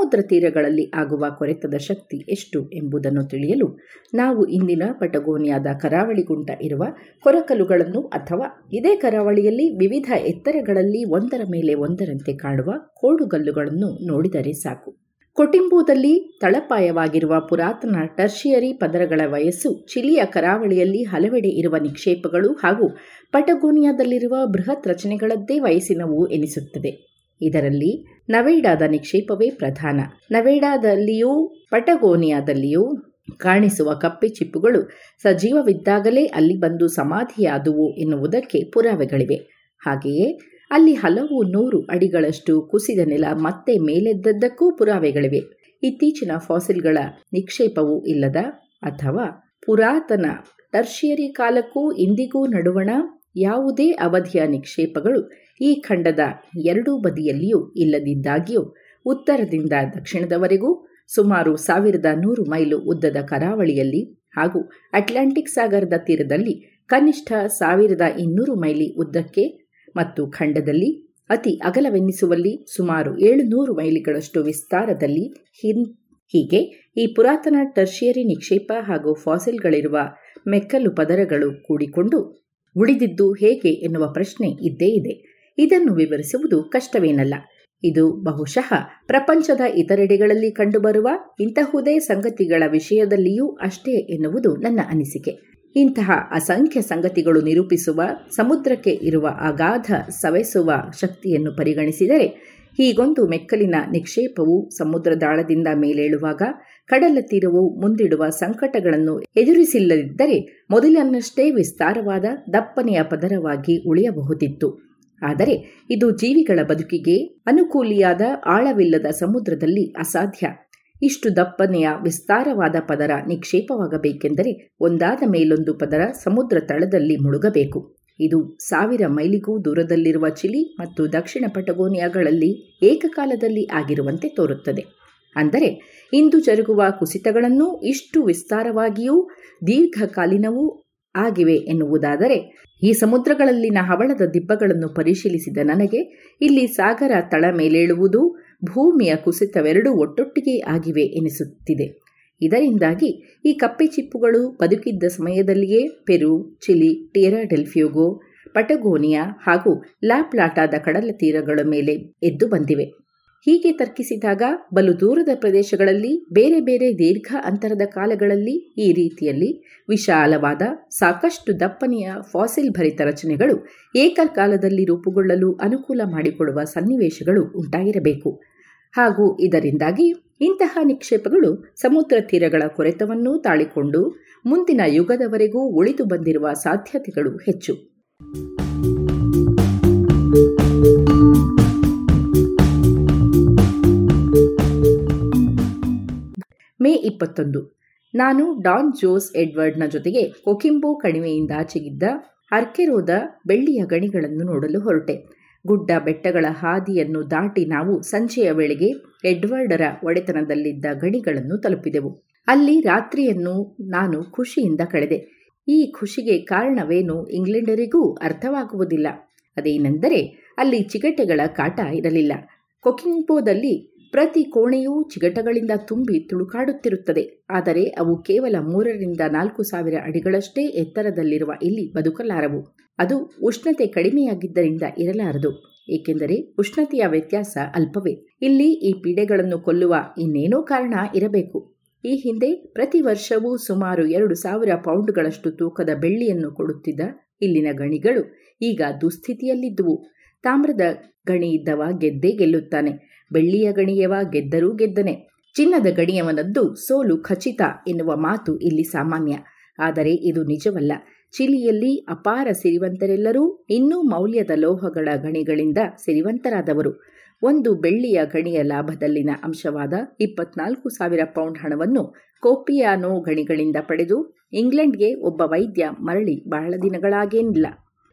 ಸಮುದ್ರ ತೀರಗಳಲ್ಲಿ ಆಗುವ ಕೊರೆತದ ಶಕ್ತಿ ಎಷ್ಟು ಎಂಬುದನ್ನು ತಿಳಿಯಲು ನಾವು ಇಂದಿನ ಪಟಗೋನಿಯಾದ ಕರಾವಳಿ ಗುಂಟ ಇರುವ ಕೊರಕಲುಗಳನ್ನು ಅಥವಾ ಇದೇ ಕರಾವಳಿಯಲ್ಲಿ ವಿವಿಧ ಎತ್ತರಗಳಲ್ಲಿ ಒಂದರ ಮೇಲೆ ಒಂದರಂತೆ ಕಾಣುವ ಕೋಡುಗಲ್ಲುಗಳನ್ನು ನೋಡಿದರೆ ಸಾಕು. ಕೊಟಿಂಬೋದಲ್ಲಿ ತಳಪಾಯವಾಗಿರುವ ಪುರಾತನ ಟರ್ಷಿಯರಿ ಪದರಗಳ ವಯಸ್ಸು ಚಿಲಿಯ ಕರಾವಳಿಯಲ್ಲಿ ಹಲವೆಡೆ ಇರುವ ನಿಕ್ಷೇಪಗಳು ಹಾಗೂ ಪಟಗೋನಿಯಾದಲ್ಲಿರುವ ಬೃಹತ್ ರಚನೆಗಳದ್ದೇ ವಯಸ್ಸಿನವು ಎನಿಸುತ್ತದೆ. ಇದರಲ್ಲಿ ನವೇಡಾದ ನಿಕ್ಷೇಪವೇ ಪ್ರಧಾನ. ನವೇಡಾದಲ್ಲಿಯೂ, ಪಟಗೋನಿಯಾದಲ್ಲಿಯೂ ಕಾಣಿಸುವ ಕಪ್ಪೆ ಚಿಪ್ಪುಗಳು ಸಜೀವವಿದ್ದಾಗಲೇ ಅಲ್ಲಿ ಬಂದು ಸಮಾಧಿಯಾದುವು ಎನ್ನುವುದಕ್ಕೆ ಪುರಾವೆಗಳಿವೆ. ಹಾಗೆಯೇ ಅಲ್ಲಿ ಹಲವು ನೂರು ಅಡಿಗಳಷ್ಟು ಕುಸಿದ ನೆಲ ಮತ್ತೆ ಮೇಲೆದ್ದದ್ದಕ್ಕೂ ಪುರಾವೆಗಳಿವೆ. ಇತ್ತೀಚಿನ ಫಾಸಿಲ್ಗಳ ನಿಕ್ಷೇಪವೂ ಇಲ್ಲದ ಅಥವಾ ಪುರಾತನ ಟರ್ಷಿಯರಿ ಕಾಲಕ್ಕೂ ಇಂದಿಗೂ ನಡುವಣ ಯಾವುದೇ ಅವಧಿಯ ನಿಕ್ಷೇಪಗಳು ಈ ಖಂಡದ ಎರಡೂ ಬದಿಯಲ್ಲಿಯೂ ಇಲ್ಲದಿದ್ದಾಗಿಯೂ ಉತ್ತರದಿಂದ ದಕ್ಷಿಣದವರೆಗೂ ಸುಮಾರು ಸಾವಿರದ ನೂರು ಮೈಲು ಉದ್ದದ ಕರಾವಳಿಯಲ್ಲಿ ಹಾಗೂ ಅಟ್ಲಾಂಟಿಕ್ ಸಾಗರದ ತೀರದಲ್ಲಿ ಕನಿಷ್ಠ ಸಾವಿರದ ಇನ್ನೂರು ಮೈಲಿ ಉದ್ದಕ್ಕೆ ಮತ್ತು ಖಂಡದಲ್ಲಿ ಅತಿ ಅಗಲವೆನ್ನಿಸುವಲ್ಲಿ ಸುಮಾರು ಏಳುನೂರು ಮೈಲಿಗಳಷ್ಟು ವಿಸ್ತಾರದಲ್ಲಿ ಹಿನ್, ಹೀಗೆ ಈ ಪುರಾತನ ಟರ್ಷಿಯರಿ ನಿಕ್ಷೇಪ ಹಾಗೂ ಫಾಸಿಲ್ಗಳಿರುವ ಮೆಕ್ಕಲು ಪದರಗಳು ಕೂಡಿಕೊಂಡು ಉಳಿದಿದ್ದು ಹೇಗೆ ಎನ್ನುವ ಪ್ರಶ್ನೆ ಇದ್ದೇ ಇದೆ. ಇದನ್ನು ವಿವರಿಸುವುದು ಕಷ್ಟವೇನಲ್ಲ. ಇದು ಬಹುಶಃ ಪ್ರಪಂಚದ ಇತರೆಡೆಗಳಲ್ಲಿ ಕಂಡುಬರುವ ಇಂತಹುದೇ ಸಂಗತಿಗಳ ವಿಷಯದಲ್ಲಿಯೂ ಅಷ್ಟೇ ಎನ್ನುವುದು ನನ್ನ ಅನಿಸಿಕೆ. ಇಂತಹ ಅಸಂಖ್ಯ ಸಂಗತಿಗಳು ನಿರೂಪಿಸುವ, ಸಮುದ್ರಕ್ಕೆ ಇರುವ ಅಗಾಧ ಸವೆಸುವ ಶಕ್ತಿಯನ್ನು ಪರಿಗಣಿಸಿದರೆ, ಹೀಗೊಂದು ಮೆಕ್ಕಲಿನ ನಿಕ್ಷೇಪವು ಸಮುದ್ರದಾಳದಿಂದ ಮೇಲೇಳುವಾಗ, ಕಡಲ ತೀರವು ಮುಂದಿಡುವ ಸಂಕಟಗಳನ್ನು ಎದುರಿಸಿಲ್ಲದಿದ್ದರೆ, ಮೊದಲನ್ನಷ್ಟೇ ವಿಸ್ತಾರವಾದ ದಪ್ಪನೆಯ ಪದರವಾಗಿ ಉಳಿಯಬಹುದಿತ್ತು. ಆದರೆ ಇದು ಜೀವಿಗಳ ಬದುಕಿಗೆ ಅನುಕೂಲಿಯಾದ ಆಳವಿಲ್ಲದ ಸಮುದ್ರದಲ್ಲಿ ಅಸಾಧ್ಯ. ಇಷ್ಟು ದಪ್ಪನೆಯ ವಿಸ್ತಾರವಾದ ಪದರ ನಿಕ್ಷೇಪವಾಗಬೇಕೆಂದರೆ ಒಂದಾದ ಮೇಲೊಂದು ಪದರ ಸಮುದ್ರ ತಳದಲ್ಲಿ ಮುಳುಗಬೇಕು. ಇದು ಸಾವಿರ ಮೈಲಿಗೂ ದೂರದಲ್ಲಿರುವ ಚಿಲಿ ಮತ್ತು ದಕ್ಷಿಣ ಪಟಗೋನಿಯಾಗಳಲ್ಲಿ ಏಕಕಾಲದಲ್ಲಿ ಆಗಿರುವಂತೆ ತೋರುತ್ತದೆ. ಅಂದರೆ ಇಂದು ಜರುಗುವ ಕುಸಿತಗಳನ್ನೂ ಇಷ್ಟು ವಿಸ್ತಾರವಾಗಿಯೂ ದೀರ್ಘಕಾಲೀನವೂ ಆಗಿವೆ ಎನ್ನುವುದಾದರೆ, ಈ ಸಮುದ್ರಗಳಲ್ಲಿನ ಹವಳದ ದಿಬ್ಬಗಳನ್ನು ಪರಿಶೀಲಿಸಿದ ನನಗೆ, ಇಲ್ಲಿ ಸಾಗರ ತಳ ಮೇಲೇಳುವುದು, ಭೂಮಿಯ ಕುಸಿತವೆರಡೂ ಒಟ್ಟೊಟ್ಟಿಗೆ ಆಗಿವೆ ಎನಿಸುತ್ತಿದೆ. ಇದರಿಂದಾಗಿ ಈ ಕಪ್ಪೆ ಚಿಪ್ಪುಗಳು ಬದುಕಿದ್ದ ಸಮಯದಲ್ಲಿಯೇ ಪೆರು, ಚಿಲಿ, ಟಿಯರಾ ಡೆಲ್ಫ್ಯೂಗೋ, ಪಟಗೋನಿಯಾ ಹಾಗೂ ಲಾಪ್ಲಾಟಾದ ಕಡಲ ತೀರಗಳ ಮೇಲೆ ಎದ್ದು ಬಂದಿವೆ. ಹೀಗೆ ತರ್ಕಿಸಿದಾಗ ಬಲು ದೂರದ ಪ್ರದೇಶಗಳಲ್ಲಿ ಬೇರೆ ಬೇರೆ ದೀರ್ಘ ಅಂತರದ ಕಾಲಗಳಲ್ಲಿ ಈ ರೀತಿಯಲ್ಲಿ ವಿಶಾಲವಾದ, ಸಾಕಷ್ಟು ದಪ್ಪನೆಯ ಫಾಸಿಲ್ ಭರಿತ ರಚನೆಗಳು ಏಕಕಾಲದಲ್ಲಿ ರೂಪುಗೊಳ್ಳಲು ಅನುಕೂಲ ಮಾಡಿಕೊಡುವ ಸನ್ನಿವೇಶಗಳು ಉಂಟಾಗಿರಬೇಕು. ಹಾಗೂ ಇದರಿಂದಾಗಿ ಇಂತಹ ನಿಕ್ಷೇಪಗಳು ಸಮುದ್ರ ತೀರಗಳ ಕೊರೆತವನ್ನೂ ತಾಳಿಕೊಂಡು ಮುಂದಿನ ಯುಗದವರೆಗೂ ಉಳಿದು ಬಂದಿರುವ ಸಾಧ್ಯತೆಗಳು ಹೆಚ್ಚು. ಮೇ ಇಪ್ಪತ್ತೊಂದು. ನಾನು ಡಾನ್ ಜೋಸ್ ಎಡ್ವರ್ಡ್ನ ಜೊತೆಗೆ ಕೊಕಿಂಬೋ ಕಣಿವೆಯಿಂದಾಚೆಗಿದ್ದ ಅರ್ಕೆರೋದ ಬೆಳ್ಳಿಯ ಗಣಿಗಳನ್ನು ನೋಡಲು ಹೊರಟೆ. ಗುಡ್ಡ ಬೆಟ್ಟಗಳ ಹಾದಿಯನ್ನು ದಾಟಿ ನಾವು ಸಂಜೆಯ ವೇಳೆಗೆ ಎಡ್ವರ್ಡರ ಒಡೆತನದಲ್ಲಿದ್ದ ಗಣಿಗಳನ್ನು ತಲುಪಿದೆವು. ಅಲ್ಲಿ ರಾತ್ರಿಯನ್ನು ನಾನು ಖುಷಿಯಿಂದ ಕಳೆದೆ. ಈ ಖುಷಿಗೆ ಕಾರಣವೇನು ಇಂಗ್ಲೆಂಡರಿಗೂ ಅರ್ಥವಾಗುವುದಿಲ್ಲ. ಅದೇನೆಂದರೆ ಅಲ್ಲಿ ಚಿಗಟೆಗಳ ಕಾಟ ಇರಲಿಲ್ಲ. ಕೊಕಿಂಬೋದಲ್ಲಿ ಪ್ರತಿ ಕೋಣೆಯೂ ಚಿಗಟಗಳಿಂದ ತುಂಬಿ ತುಳುಕಾಡುತ್ತಿರುತ್ತದೆ. ಆದರೆ ಅವು ಕೇವಲ ಮೂರರಿಂದ ನಾಲ್ಕು ಸಾವಿರ ಅಡಿಗಳಷ್ಟೇ ಎತ್ತರದಲ್ಲಿರುವ ಇಲ್ಲಿ ಬದುಕಲಾರವು. ಅದು ಉಷ್ಣತೆ ಕಡಿಮೆಯಾಗಿದ್ದರಿಂದ ಇರಲಾರದು. ಏಕೆಂದರೆ ಉಷ್ಣತೆಯ ವ್ಯತ್ಯಾಸ ಅಲ್ಪವೇ. ಇಲ್ಲಿ ಈ ಪೀಡೆಗಳನ್ನು ಕೊಲ್ಲುವ ಇನ್ನೇನೋ ಕಾರಣ ಇರಬೇಕು. ಈ ಹಿಂದೆ ಪ್ರತಿ ವರ್ಷವೂ ಸುಮಾರು ಎರಡು ಸಾವಿರ ಪೌಂಡ್ಗಳಷ್ಟು ತೂಕದ ಬೆಳ್ಳಿಯನ್ನು ಕೊಡುತ್ತಿದ್ದ ಇಲ್ಲಿನ ಗಣಿಗಳು ಈಗ ದುಸ್ಥಿತಿಯಲ್ಲಿದ್ದುವು. ತಾಮ್ರದ ಗಣಿ ಇದ್ದವ ಗೆದ್ದೇ ಗೆಲ್ಲುತ್ತಾನೆ. ಬೆಳ್ಳಿಯ ಗಣಿಯವ ಗೆದ್ದರೂ ಗೆದ್ದನೆ, ಚಿನ್ನದ ಗಣಿಯವನದ್ದು ಸೋಲು ಖಚಿತ ಎನ್ನುವ ಮಾತು ಇಲ್ಲಿ ಸಾಮಾನ್ಯ. ಆದರೆ ಇದು ನಿಜವಲ್ಲ. ಚಿಲಿಯಲ್ಲಿ ಅಪಾರ ಸಿರಿವಂತರೆಲ್ಲರೂ ಇನ್ನೂ ಮೌಲ್ಯದ ಲೋಹಗಳ ಗಣಿಗಳಿಂದ ಸಿರಿವಂತರಾದವರು. ಒಂದು ಬೆಳ್ಳಿಯ ಗಣಿಯ ಲಾಭದಲ್ಲಿನ ಅಂಶವಾದ ಇಪ್ಪತ್ನಾಲ್ಕು ಸಾವಿರ ಪೌಂಡ್ ಹಣವನ್ನು ಕೋಪಿಯಾನೋ ಗಣಿಗಳಿಂದ ಪಡೆದು ಇಂಗ್ಲೆಂಡ್ಗೆ ಒಬ್ಬ ವೈದ್ಯ ಮರಳಿ ಬಹಳ ದಿನಗಳಾಗೇನಿಲ್ಲ.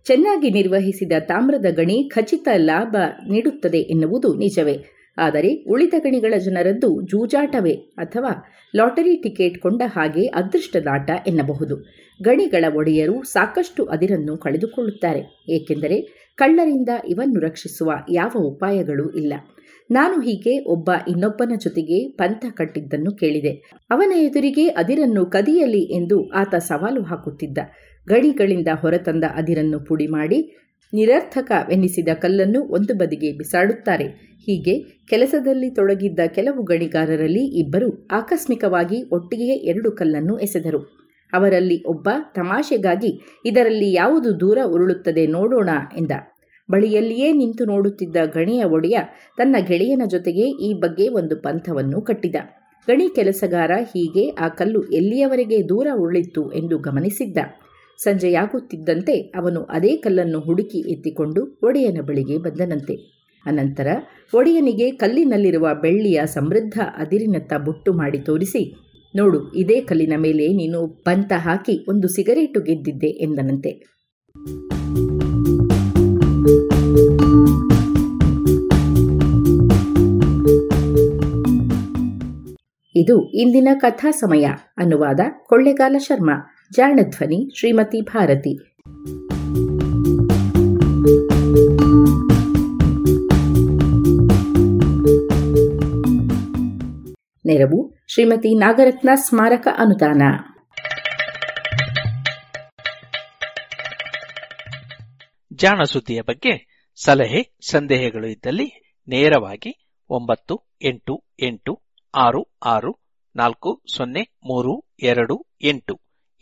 ಚೆನ್ನಾಗಿ ನಿರ್ವಹಿಸಿದ ತಾಮ್ರದ ಗಣಿ ಖಚಿತ ಲಾಭ ನೀಡುತ್ತದೆ ಎನ್ನುವುದು ನಿಜವೇ. ಆದರೆ ಉಳಿದ ಗಣಿಗಳ ಜನರದ್ದು ಜೂಜಾಟವೇ ಅಥವಾ ಲಾಟರಿ ಟಿಕೆಟ್ ಕೊಂಡ ಹಾಗೆ ಅದೃಷ್ಟದಾಟ ಎನ್ನಬಹುದು. ಗಣಿಗಳ ಒಡೆಯರು ಸಾಕಷ್ಟು ಅದಿರನ್ನು ಕಳೆದುಕೊಳ್ಳುತ್ತಾರೆ, ಏಕೆಂದರೆ ಕಳ್ಳರಿಂದ ಇವನ್ನು ರಕ್ಷಿಸುವ ಯಾವ ಉಪಾಯಗಳೂ ಇಲ್ಲ. ನಾನು ಹೀಗೆ ಒಬ್ಬ ಇನ್ನೊಬ್ಬನ ಜೊತೆಗೆ ಪಂಥ ಕಟ್ಟಿದ್ದನ್ನು ಕೇಳಿದೆ. ಅವನ ಎದುರಿಗೆ ಅದಿರನ್ನು ಕದಿಯಲಿ ಎಂದು ಆತ ಸವಾಲು ಹಾಕುತ್ತಿದ್ದ. ಗಣಿಗಳಿಂದ ಹೊರತಂದ ಅದಿರನ್ನು ಪುಡಿ ಮಾಡಿ ನಿರರ್ಥಕವೆನ್ನಿಸಿದ ಕಲ್ಲನ್ನು ಒಂದು ಬದಿಗೆ ಬಿಸಾಡುತ್ತಾರೆ. ಹೀಗೆ ಕೆಲಸದಲ್ಲಿ ತೊಡಗಿದ್ದ ಕೆಲವು ಗಣಿಗಾರರಲ್ಲಿ ಇಬ್ಬರು ಆಕಸ್ಮಿಕವಾಗಿ ಒಟ್ಟಿಗೆ ಎರಡು ಕಲ್ಲನ್ನು ಎಸೆದರು. ಅವರಲ್ಲಿ ಒಬ್ಬ ತಮಾಷೆಗಾಗಿ, ಇದರಲ್ಲಿ ಯಾವುದು ದೂರ ಉರುಳುತ್ತದೆ ನೋಡೋಣ ಎಂದ. ಬಳಿಯಲ್ಲಿಯೇ ನಿಂತು ನೋಡುತ್ತಿದ್ದ ಗಣಿಯ ಒಡೆಯ ತನ್ನ ಗೆಳೆಯನ ಜೊತೆಗೆ ಈ ಬಗ್ಗೆ ಒಂದು ಪಂಥವನ್ನು ಕಟ್ಟಿದ. ಗಣಿ ಕೆಲಸಗಾರ ಹೀಗೆ ಆ ಕಲ್ಲು ಎಲ್ಲಿಯವರೆಗೆ ದೂರ ಉರುಳಿತ್ತು ಎಂದು ಗಮನಿಸಿದ್ದ. ಸಂಜೆಯಾಗುತ್ತಿದ್ದಂತೆ ಅವನು ಅದೇ ಕಲ್ಲನ್ನು ಹುಡುಕಿ ಎತ್ತಿಕೊಂಡು ಒಡೆಯನ ಬಳಿಗೆ ಬಂದನಂತೆ. ಅನಂತರ ಒಡೆಯನಿಗೆ ಕಲ್ಲಿನಲ್ಲಿರುವ ಬೆಳ್ಳಿಯ ಸಮೃದ್ಧ ಅದಿರಿನತ್ತ ಬುಟ್ಟು ಮಾಡಿ ತೋರಿಸಿ, ನೋಡು, ಇದೇ ಕಲ್ಲಿನ ಮೇಲೆ ನೀನು ಪಂತ ಹಾಕಿ ಒಂದು ಸಿಗರೇಟು ಗೆದ್ದಿದ್ದೆ ಎಂದನಂತೆ. ಇದು ಇಂದಿನ ಕಥಾ ಸಮಯ ಅನುವಾದ ಕೊಳ್ಳೆಗಾಲ ಶರ್ಮಾ. ಜಾಣಧ್ವನಿ ಶ್ರೀಮತಿ ಭಾರತಿ. ನೆರವು ಶ್ರೀಮತಿ ನಾಗರತ್ನ ಸ್ಮಾರಕ ಅನುದಾನ. ಜಾಣ ಸುದ್ದಿಯ ಬಗ್ಗೆ ಸಲಹೆ ಸಂದೇಹಗಳು ಇದ್ದಲ್ಲಿ ನೇರವಾಗಿ ಒಂಬತ್ತು ಎಂಟು ಎಂಟು ಆರು ಆರು ನಾಲ್ಕು ಸೊನ್ನೆ ಮೂರು ಎರಡು ಎಂಟು.